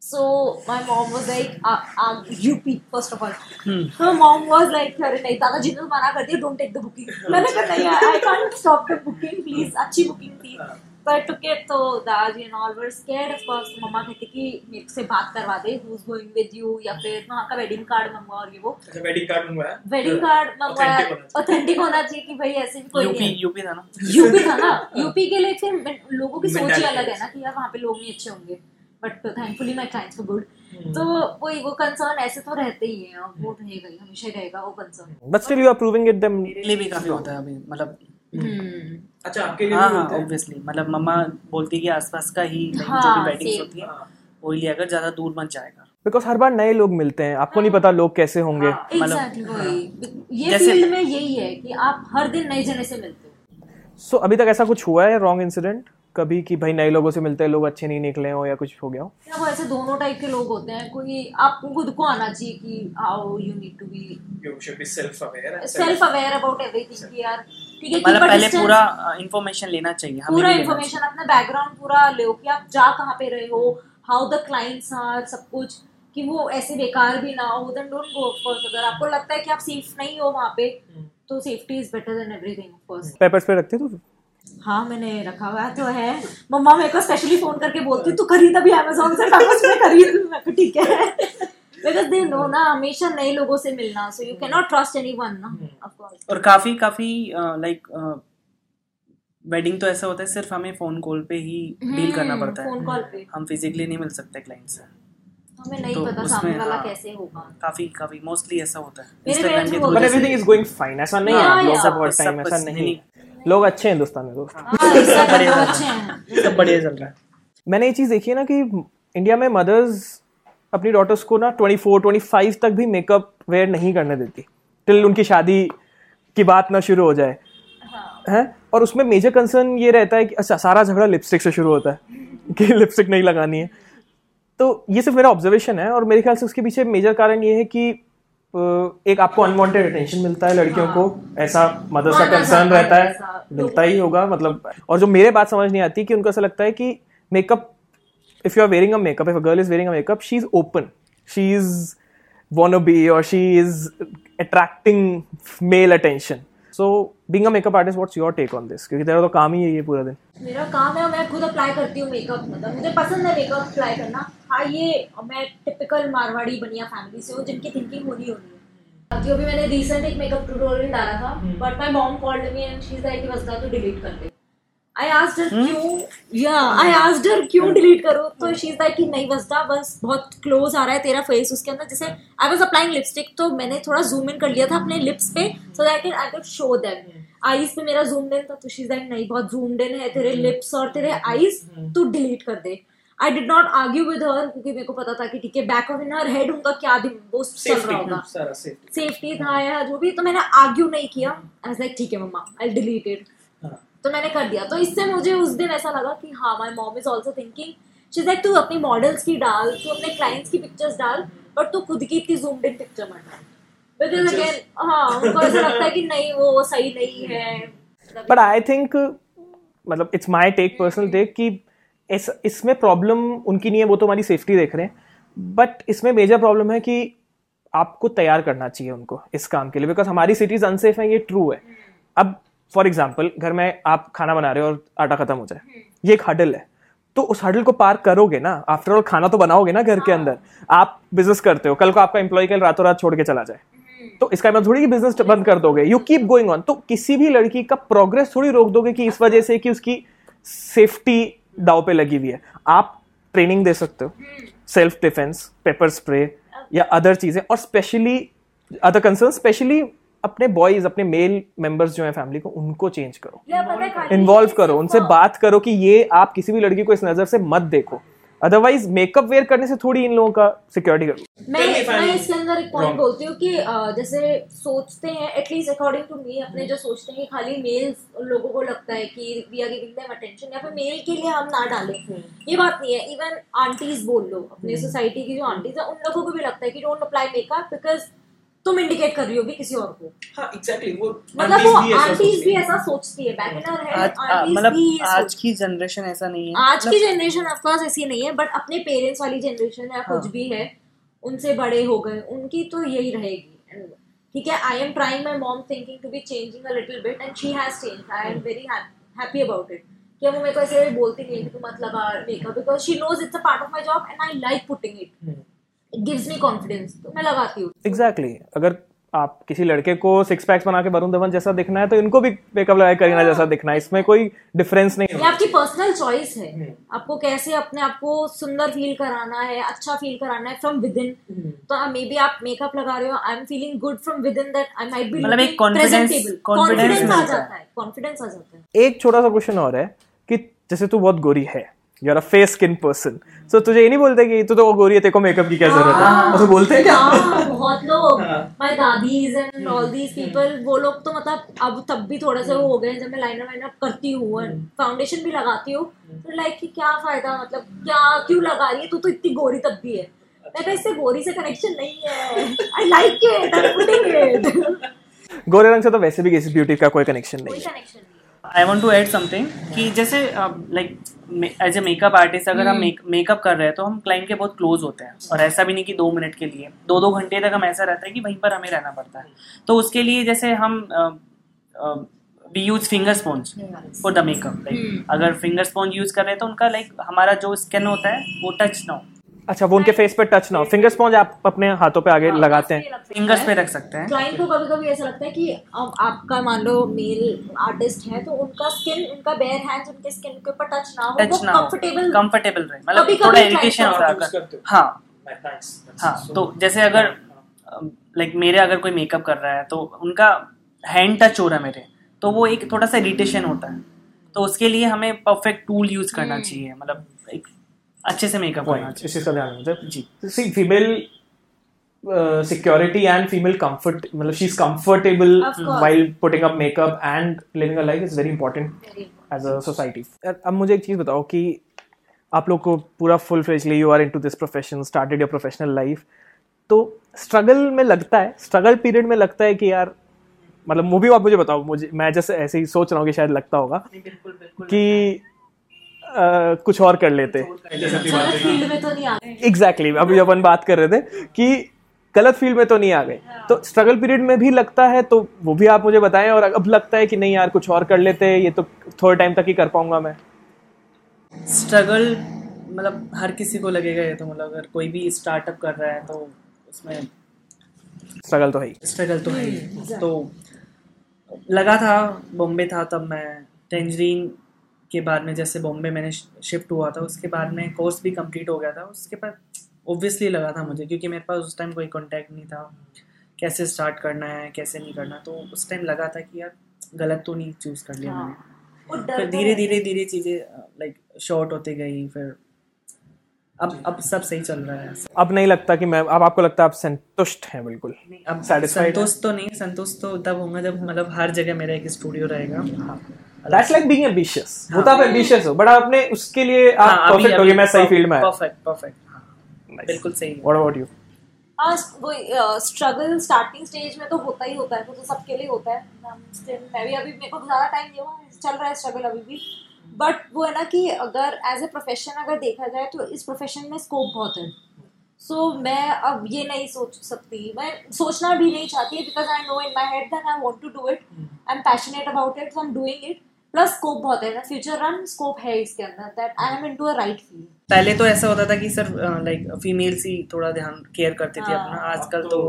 So my mom was like, uh, uh, UP first of all. Hmm. So mom was like, अरे नहीं दादाजी ने तो मना कर दिया, don't take the booking. मैंने कहा नहीं, I can't stop the booking, please. अच्छी booking थी. तो I took it. तो दादाजी and all were scared of course. तो मम्मा कहती कि मेरे से बात करवा दे, who's going with you या फिर वहाँ का wedding card मंगवा और ये वो. अच्छा वेडिंग कार्ड मंगवाया वेडिंग कार्ड मंगवाया Authentic होना चाहिए। ऑथेंटिक होना चाहिए कि भाई ऐसे भी कोई यूपी है। यूपी था ना यूपी था ना यूपी के लिए फिर लोगों की सोच ही अलग है है। ना कि यार वहाँ पे लोग नहीं अच्छे होंगे but thankfully my clients were good hmm. तो वही वो कंसर्न ऐसे तो रहते ही है वो रहेगा ही हमेशा रहेगा वो concern but still you are proving it them मेरे लिए भी काफ़ी होता है अभी मतलब अच्छा आपके लिए हाँ भी हाँ होता है। ऑब्वियसली मतलब मम्मा बोलती है कि आसपास का ही like, जो हाँ, भी same। होती है हाँ। वही अगर ज़्यादा दूर मत जाएगा। बिकॉज़ हर बार नए लोग मिलते हैं आपको नहीं पता लोग कैसे होंगे। हाँ, मतलब- ये फ़ील्ड में यही है कि आप हर दिन नए जने से मिलते हो। सो अभी तक ऐसा कुछ हुआ है रॉन्ग इंसिडेंट कभी कि भाई नए लोगों से मिलते हैं लोग अच्छे नहीं निकले हो या कुछ हो गया हो? या वो ऐसे दोनों टाइप के लोग होते हैं। कोई आपको खुद को आना चाहिए कि how you need to be you should be self aware self aware about everything कि यार ठीक है मतलब पहले पूरा इंफॉर्मेशन लेना चाहिए हमें पूरा इन्फॉर्मेशन अपना बैकग्राउंड पूरा लो कि आप जा कहाँ पे रहे हो हाउ द क्लाइंट्स आर सब कुछ कि वो ऐसे बेकार भी ना हो then don't go of course अगर आपको लगता है कि आप सेफ़ नहीं हो वहाँ पे तो safety is better than everything of course papers पे रखते हो हाँ मैंने रखा हुआ तो है। मम्मा मेरे को स्पेशली फ़ोन करके बोलती तू खरीद अभी अमेजोन से में खरीद ठीक है। बिकॉज़ दे नो ना हमेशा नए लोगों से मिलना so you can not trust anyone ना ऑफ़ कोर्स और काफ़ी काफ़ी लाइक वेडिंग तो ऐसा होता है सिर्फ़ हमें फ़ोन कॉल पे ही डील करना पड़ता फ़ोन है कॉल पे। हम फिजिकली नहीं मिल सकते क्लाइंट से। हमें नहीं तो पता सामने वाला हाँ। कैसे होगा। काफ़ी काफ़ी मोस्टली ऐसा होता है। मेरे एवरीथिंग इज़ गोइंग फाइन ऐसा नहीं हाँ, है लोग यार, सब टाइम ऐसा नहीं नहीं। है। लोग अच्छे हैं हिंदुस्तान में दोस्त। हाँ सब बढ़िया चल रहा है। मैंने ये चीज़ देखी है ना कि इंडिया में मदर्स अपनी डॉटर्स को ना 24 25 तक भी मेकअप वेयर नहीं करने देती टिल उनकी शादी की बात ना शुरू हो जाए। है। और उसमें मेजर कंसर्न ये रहता है कि अच्छा सारा झगड़ा लिपस्टिक से शुरू होता है कि लिपस्टिक नहीं लगानी है। तो ये सिर्फ़ मेरा ऑब्जर्वेशन है और मेरे ख्याल से उसके पीछे मेजर कारण ये है कि एक आपको अनवांटेड अटेंशन मिलता है लड़कियों को हाँ। ऐसा मदर सा कंसर्न रहता हाँ, है मिलता ही होगा मतलब और जो मेरे बात समझ नहीं आती कि उनको ऐसा लगता है कि makeup if you are wearing a makeup if a girl is wearing a makeup she is open she is wannabe और she is attracting male attention so a makeup artist, what's your take on this? क्योंकि तेरा तो काम ही है ये पूरा दिन। मेरा काम है मैं खुद अप्लाई करती हूँ मेकअप मतलब मुझे पसंद है मेकअप अप्लाई करना। हाँ ये मैं टिपिकल मारवाड़ी बनिया फैमिली से हूँ जिनकी थिंकिंग होनी होनी है। जो भी मैंने रिसेंट एक मेकअप ट्यूटोरियल डाला था but my mom called me and she is like बस तो डिलीट कर दे। आई आस्क्ड हर क्यों या आई आस्क्ड हर क्यों डिलीट करो? तो शी इज़ लाइक कि नहीं बसदा बस बहुत क्लोज आ रहा है तेरा फेस उसके अंदर। जैसे आई वाज अप्लाइंग लिपस्टिक तो मैंने थोड़ा जूम इन कर लिया था अपने लिप्स पे so that can I could show them eyes पे मेरा जूम इन था तो शी इज़ लाइक नहीं बहुत जूम्ड इन है तेरे लिप्स और तेरे आईज तू डिलीट कर दे. I did not argue with her क्योंकि मेरे को पता था कि ठीक है back of in her head उनका क्या दिन वो चल रहा होगा। सेफ्टी था या जो भी तो मैंने आर्ग्यू नहीं किया। आई लाइक ठीक है मम्मा आई डिलीट इट. तो मैंने कर दिया। तो इससे मुझे उस दिन ऐसा लगा कि हाँ my mom is also thinking she like तू अपनी मॉडल्स की डाल तू अपने क्लाइंट्स की पिक्चर्स डाल बट तू खुद की इतनी जूम्ड इन पिक्चर मत डाल. बिकॉज़ अगेन हाँ उनको ऐसा लगता है कि नहीं वो सही नहीं है। But I think मतलब it's my take personal take कि इस इसमें प्रॉब्लम उनकी नहीं है वो तो हमारी सेफ्टी देख रहे हैं। बट इसमें मेजर प्रॉब्लम है कि आपको तैयार करना चाहिए उनको इस काम के लिए बिकॉज़ हमारी सिटीज़ अनसेफ है ये ट्रू है। अब फॉर एग्ज़ाम्पल घर में आप खाना बना रहे हो और आटा खत्म हो जाए ये एक हडल है। तो उस हडल को पार करोगे ना आफ्टर ऑल खाना तो बनाओगे ना घर के अंदर आप बिज़नेस करते हो कल को आपका एम्प्लॉय कल रातों रात छोड़ के चला जाए। तो इसका मतलब थोड़ी कि बिज़नेस बंद कर दोगे। यू कीप गोइंग ऑन तो किसी भी लड़की का प्रोग्रेस थोड़ी रोक दोगे कि इस वजह से कि उसकी सेफ्टी दाव पे लगी हुई है। आप ट्रेनिंग दे सकते हो। सेल्फ डिफेंस पेपर स्प्रे या अदर चीज़ें। और स्पेशली अदर कंसर्न स्पेशली अपने बॉयज़ अपने मेल मेंबर्स जो है फैमिली को उनको चेंज करो। इन्वॉल्व करो। उनसे बात करो कि ये आप किसी भी लड़की को इस नज़र से मत देखो। अदरवाइज़ मेकअप वेयर करने से थोड़ी इन लोगों का सिक्योरिटी करो मैं मैं इसके अंदर एक पॉइंट बोलती हूँ कि जैसे सोचते हैं एटलीस्ट अकॉर्डिंग टू मी अपने जो सोचते हैं खाली मेल्स लोगों को लगता है कि we are giving them attention या फिर मेल के लिए हम ना डालें। ये बात नहीं है। इवन आंटीज बोल लो अपने सोसाइटी की जो आंटीज है उन लोगों को भी लगता है कि डोंट अप्लाई मेकअप बिकॉज़ तुम इंडिकेट कर रही होगी किसी और को। हाँ एग्जैक्टली वो मतलब वो aunties भी ऐसा आंटीज सोचती भी ऐसा सोचती है बैक इन आवर आज हेड मतलब आज की जनरेशन ऐसा नहीं है। आज की जनरेशन ऑफ़ कोर्स ऐसी नहीं है बट अपने पेरेंट्स वाली जनरेशन या कुछ हाँ। भी है उनसे बड़े हो गए उनकी तो यही रहेगी। ठीक है I am trying my mom thinking to be changing a little bit and she has change I am very happy about it कि वो मेरे को ऐसे बोलती नहीं है कि तू मत लगा makeup because she knows it's a part of my job and I like putting it. It gives me confidence तो मैं लगाती हूँ। Exactly exactly. अगर आप किसी लड़के को सिक्स पैक्स बना के वरुण धवन जैसा दिखना है तो इनको भी मेकअप लगा के करीना जैसा दिखना है। इसमें कोई डिफरेंस नहीं ये आपकी पर्सनल चॉइस है। हम्म। आपको कैसे अपने आप को सुंदर फील कराना है अच्छा फील कराना है फ्रॉम विद इन तो मे बी आप मेकअप लगा रहे हो I am feeling good from within that I might be मतलब एक confidence- confidence कॉन्फिडेंस आ जाता है। कॉन्फिडेंस आ जाता है। एक छोटा सा क्वेश्चन और है कि जैसे तू बहुत गोरी है you are a face skin person so तुझे ये नहीं बोलते कि तू तो वो गोरी है तेरे को मेकअप की क्या ज़रूरत है? और तो बोलते हैं क्या? हाँ, बहुत लोग हाँ। माय दादीज एंड ऑल दीज पीपल वो लोग तो मतलब अब तब भी थोड़े से वो हो गए हैं, जब मैं लाइनर वाइनर करती हूँ फाउंडेशन भी लगाती हूँ। तो लाइक कि क्या फ़ायदा मतलब क्या क्यों लगा रही है? तू तो इतनी गोरी तब भी है। मैं कहा इससे गोरी से कनेक्शन नहीं है। I like it I putting it गोरे रंग से तो वैसे भी किसी ब्यूटी का कोई कनेक्शन नहीं है। कनेक्शन नहीं I want to add something कि जैसे like as a makeup artist अगर हम मेकअप कर रहे हैं तो हम क्लाइंट के बहुत क्लोज होते हैं। और ऐसा भी नहीं कि दो मिनट के लिए। दो दो घंटे तक हम ऐसा रहता है कि वहीं पर हमें रहना पड़ता है। तो उसके लिए जैसे हम we use finger sponge for the makeup like अगर फिंगर स्पॉन्ज यूज़ कर रहे हैं तो उनका लाइक हमारा जो स्किन होता है वो टच ना हो। अच्छा वो उनके फेस पे टच ना हो। फिंगर स्पॉन्ज आप अपने हाथों पे आगे लगाते हैं। फिंगर्स पे रख सकते हैं। क्लाइंट को कभी कभी ऐसा लगता है कि अब आपका मान लो मेल आर्टिस्ट है तो उनका स्किन उनका बेयर हैंड्स उनके स्किन के ऊपर टच ना हो टच ना कंफर्टेबल कंफर्टेबल रहे। मतलब थोड़ा इरिटेशन हो रहा है। हो। हाँ हाँ तो जैसे अगर लाइक मेरे अगर कोई मेकअप कर रहा है तो उनका हैंड टच हो रहा है मेरे तो वो एक थोड़ा सा इरिटेशन होता है। तो उसके लिए हमें परफेक्ट टूल यूज़ करना हम्म। चाहिए। मतलब अच्छे से मेकअप करना चाहिए इस चीज़ का ध्यान रखना जी। See female security and female comfort मतलब she is comfortable while putting up makeup and living a life is very important as a society अब मुझे एक चीज़ बताओ कि आप लोग को पूरा full fledgedly you are into this profession started your professional life तो स्ट्रगल में लगता है स्ट्रगल पीरियड में लगता है कि यार मतलब मूवी आप मुझे बताओ मुझे मैं जैसे ऐसे ही सोच रहा हूँ कि शायद लगता होगा बिल्कुल बिल्कुल कि कुछ और कर लेते। गलत फ़ील्ड में तो नहीं आ गए। एग्जैक्टली exactly, अभी अपन बात कर रहे थे कि गलत फ़ील्ड में तो नहीं आ गए। तो स्ट्रगल पीरियड में भी लगता है तो वो भी आप मुझे बताएँ और अब लगता है कि नहीं यार कुछ और कर लेते हैं ये तो थोड़े टाइम तक ही कर पाऊँगा मैं। स्ट्रगल मतलब हर किसी को लगेगा ये तो मतलब अगर कोई भी स्टार्टअप कर रहा है तो उसमें स्ट्रगल तो है स्ट्रगल तो है तो लगा था बॉम्बे था तब मैं टेंजरीन के बाद में जैसे बॉम्बे मैंने शिफ्ट हुआ था उसके बाद में कोर्स भी कंप्लीट हो गया था। उसके बाद ऑब्वियसली लगा था मुझे क्योंकि मेरे पास उस टाइम कोई कांटेक्ट नहीं था। कैसे स्टार्ट करना है कैसे नहीं करना तो उस टाइम लगा था कि यार गलत तो नहीं चूज़ कर लिया मैंने। फिर तो धीरे धीरे धीरे चीज़ें लाइक शॉर्ट होती गई फिर अब अब सब सही चल रहा है। अब नहीं लगता कि मैं अब आपको लगता है आप संतुष्ट हैं बिल्कुल। अब संतुष्ट तो नहीं संतुष्ट तो तब होगा जब मतलब हर जगह मेरा एक स्टूडियो रहेगा। दैट्स लाइक बीइंग एम्बिशियस हाँ। वो तो आप एम्बिशियस हो बट आपने उसके लिए आप परफेक्ट हो गए मैं सही फ़ील्ड में आया। परफेक्ट परफेक्ट बिल्कुल सही। व्हाट अबाउट यू हाँ वो स्ट्रगल स्टार्टिंग स्टेज में तो होता ही होता है वो तो सबके लिए होता है। मैं भी अभी मेरे को ज़्यादा टाइम नहीं हुआ चल रहा है स्ट्रगल अभी भी। बट वो है ना कि अगर एज ए प्रोफेशन अगर देखा जाए तो इस प्रोफेशन में स्कोप बहुत है। सो so, मैं अब ये नहीं सोच सकती। मैं सोचना भी नहीं चाहती because I know in my head that I want to do it I am passionate about it I am doing it plus scope बहुत है ना फ्यूचर रन स्कोप है इसके अंदर that I am into a right field पहले तो ऐसा होता था कि सर लाइक फीमेल्स ही थोड़ा ध्यान केयर करती थी हाँ। अपना आजकल तो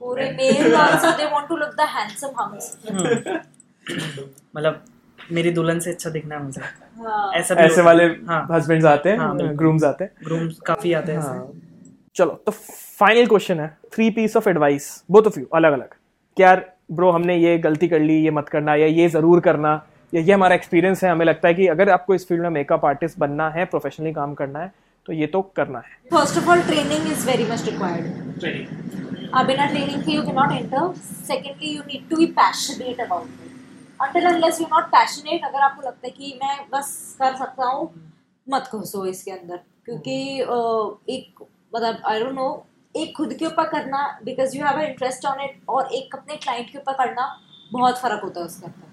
पूरे male also they want to look the handsome hums मतलब मेरी दुल्हन से अच्छा दिखना है मुझे हाँ ऐसा ऐसे है। वाले हाँ हस्बैंड्स आते हाँ, हैं। ग्रूम्स आते हैं ग्रूम्स काफ़ी आते हैं हाँ। चलो तो फाइनल क्वेश्चन है three piece of advice both of you अलग अलग क्या ब्रो हमने ये गलती कर ली ये मत करना या ये ज़रूर करना या ये हमारा एक्सपीरियंस है। हमें लगता है कि अगर आपको इस फ़ील्ड में मेकअप आर्टिस्ट बनना है प्रोफेशनली काम करना है तो ये तो करना है। First of all training is very much required आप बिना ट्रेनिंग के you can not enter secondly you need to be passionate about it until unless you not passionate अगर आपको लगता है कि मैं बस कर सकता हूँ मत घुसो इसके अंदर। क्योंकि एक मतलब आई डोंट नो एक खुद के ऊपर करना because you have interest on it और एक अपने क्लाइंट के ऊपर करना बहुत फ़र्क होता है उसके अंदर।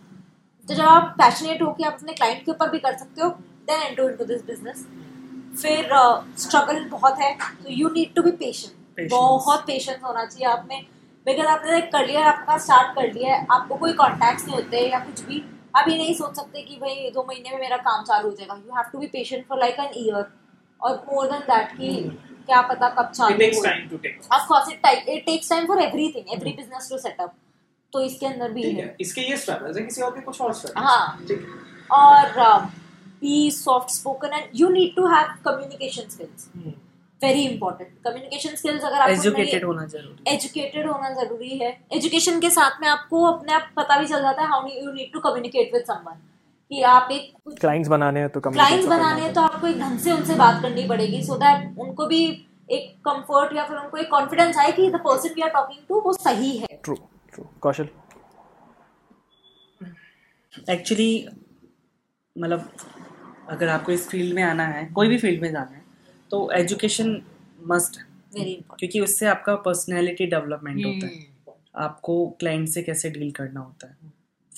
तो जब आप पैशनेट हो कि आप अपने क्लाइंट के ऊपर भी कर सकते हो then enter into this business फिर स्ट्रगल uh, बहुत है तो you need to be patient बहुत पेशेंस होना चाहिए आप में बिकॉज़ आपने एक करियर आपका स्टार्ट कर लिया है आपको कोई कॉन्टैक्ट्स नहीं होते या कुछ भी आप ये नहीं सोच सकते कि भाई दो महीने में में मेरा काम चालू हो जाएगा. You have to be patient for like an year और मोर देन दैट कि क्या पता कब चालू हो. Of course it takes time for everything every business to set up तो इसके अंदर भी है। है इसके ये स्ट्रगल्स है किसी और के कुछ और स्ट्रगल्स हाँ। ठीक और be soft spoken and you need to have communication skills very important communication skills अगर आपको एजुकेटेड होना ज़रूरी एजुकेटेड होना ज़रूरी है। एजुकेशन के साथ में आपको अपने आप पता भी चल जाता है how you need to communicate with someone कि आप एक क्लाइंट्स बनाने हैं तो क्लाइंट्स बनाने हैं तो आपको एक ढंग से उनसे बात करनी पड़ेगी सो दैट उनको भी एक कंफर्ट या फिर उनको एक कॉन्फिडेंस आए कि the person we are talking to वो सही है। ट्रू ट्रू कौशल एक्चुअली मतलब अगर आपको इस फ़ील्ड में आना है कोई भी फ़ील्ड में जाना है तो एजुकेशन मस्ट है। क्योंकि उससे आपका पर्सनैलिटी डेवलपमेंट होता है। आपको क्लाइंट से कैसे डील करना होता है।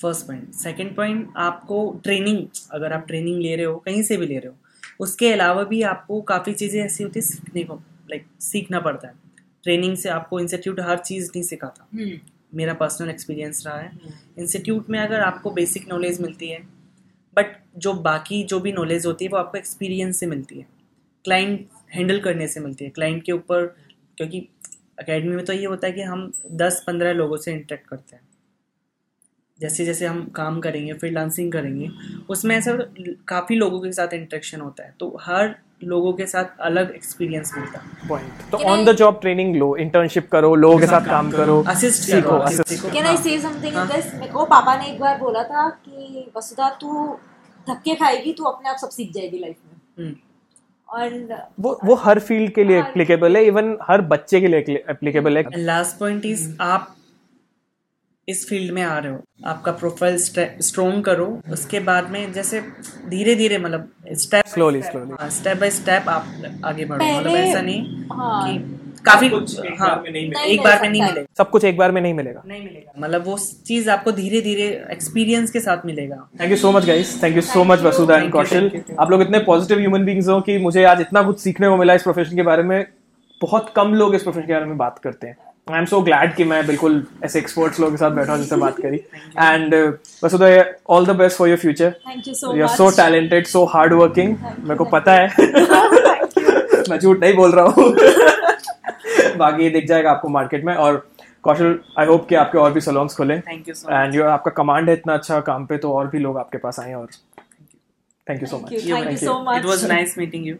फ़र्स्ट पॉइंट सेकंड पॉइंट आपको ट्रेनिंग अगर आप ट्रेनिंग ले रहे हो कहीं से भी ले रहे हो उसके अलावा भी आपको काफ़ी चीज़ें ऐसी होती है सीखने को लाइक सीखना पड़ता है। ट्रेनिंग से आपको इंस्टीट्यूट हर चीज़ नहीं सिखाता। मेरा पर्सनल एक्सपीरियंस रहा है। इंस्टीट्यूट में अगर आपको बेसिक नॉलेज मिलती है बट जो बाकी जो भी नॉलेज होती है वो आपको एक्सपीरियंस से मिलती है। क्लाइंट हैंडल करने से मिलती है। क्लाइंट के ऊपर क्योंकि अकेडमी में तो ये होता है कि हम 10-15 लोगों से इंटरेक्ट करते हैं। जैसे जैसे हम काम करेंगे फिर डांसिंग करेंगे उसमें ऐसा काफ़ी लोगों के साथ इंटरेक्शन होता है। तो हर लोगों के साथ अलग एक्सपीरियंस मिलता है। पॉइंट तो ऑन द जॉब ट्रेनिंग लो इंटर्नशिप करो लोगों के साथ काम करो असिस्ट सीखो कैन आई से समथिंग इन दिस मेरे को पापा ने एक बार बोला था कि वसुधा तू धक्के खाएगी तू अपने आप सब सीख जाएगी लाइफ में. हम्म। और वो वो हर फ़ील्ड के लिए हाँ। एप्लीकेबल है इवन हर बच्चे के लिए एप्लीकेबल है। लास्ट पॉइंट इज़ आप इस फ़ील्ड में आ रहे हो। आपका प्रोफ़ाइल स्ट्रॉन्ग करो। उसके बाद में जैसे धीरे धीरे मतलब step Slowly, slowly. Step by step आप आगे बढ़ो। मतलब ऐसा नहीं हाँ। कि काफ़ी कुछ एक हाँ बार में नहीं मिलेगा। एक बार में नहीं नहीं मिलेगा। सब कुछ एक बार में नहीं मिलेगा। नहीं मिलेगा। मतलब वो चीज़ आपको धीरे धीरे एक्सपीरियंस के साथ मिलेगा। Thank you so much guys thank you so Thank much Vasudha and Kaushal. आप लोग इतने पॉजिटिव ह्यूमन बींग्स हो कि मुझे आज इतना कुछ सीखने को मिला इस प्रोफेशन के बारे में। बहुत कम लोग इस प्रोफेशन के बारे में बात करते हैं। आई एम सो ग्लैड कि मैं बिल्कुल ऐसे एक्सपर्ट्स लोगों के साथ बैठा हूँ जिनसे बात करी। And Vasudha all the best for your future thank you so you are so talented so hard working मेरे को पता है। मैं झूठ नहीं बोल रहा हूँ। बाकी दिख जाएगा आपको मार्केट में। और कौशल आई होप कि आपके और भी सलोन्स खुले। थैंक यू सो एंड जो आपका कमांड है इतना अच्छा काम पे तो और भी लोग आपके पास आए और thank you so much. Thank you. So much. It was nice meeting you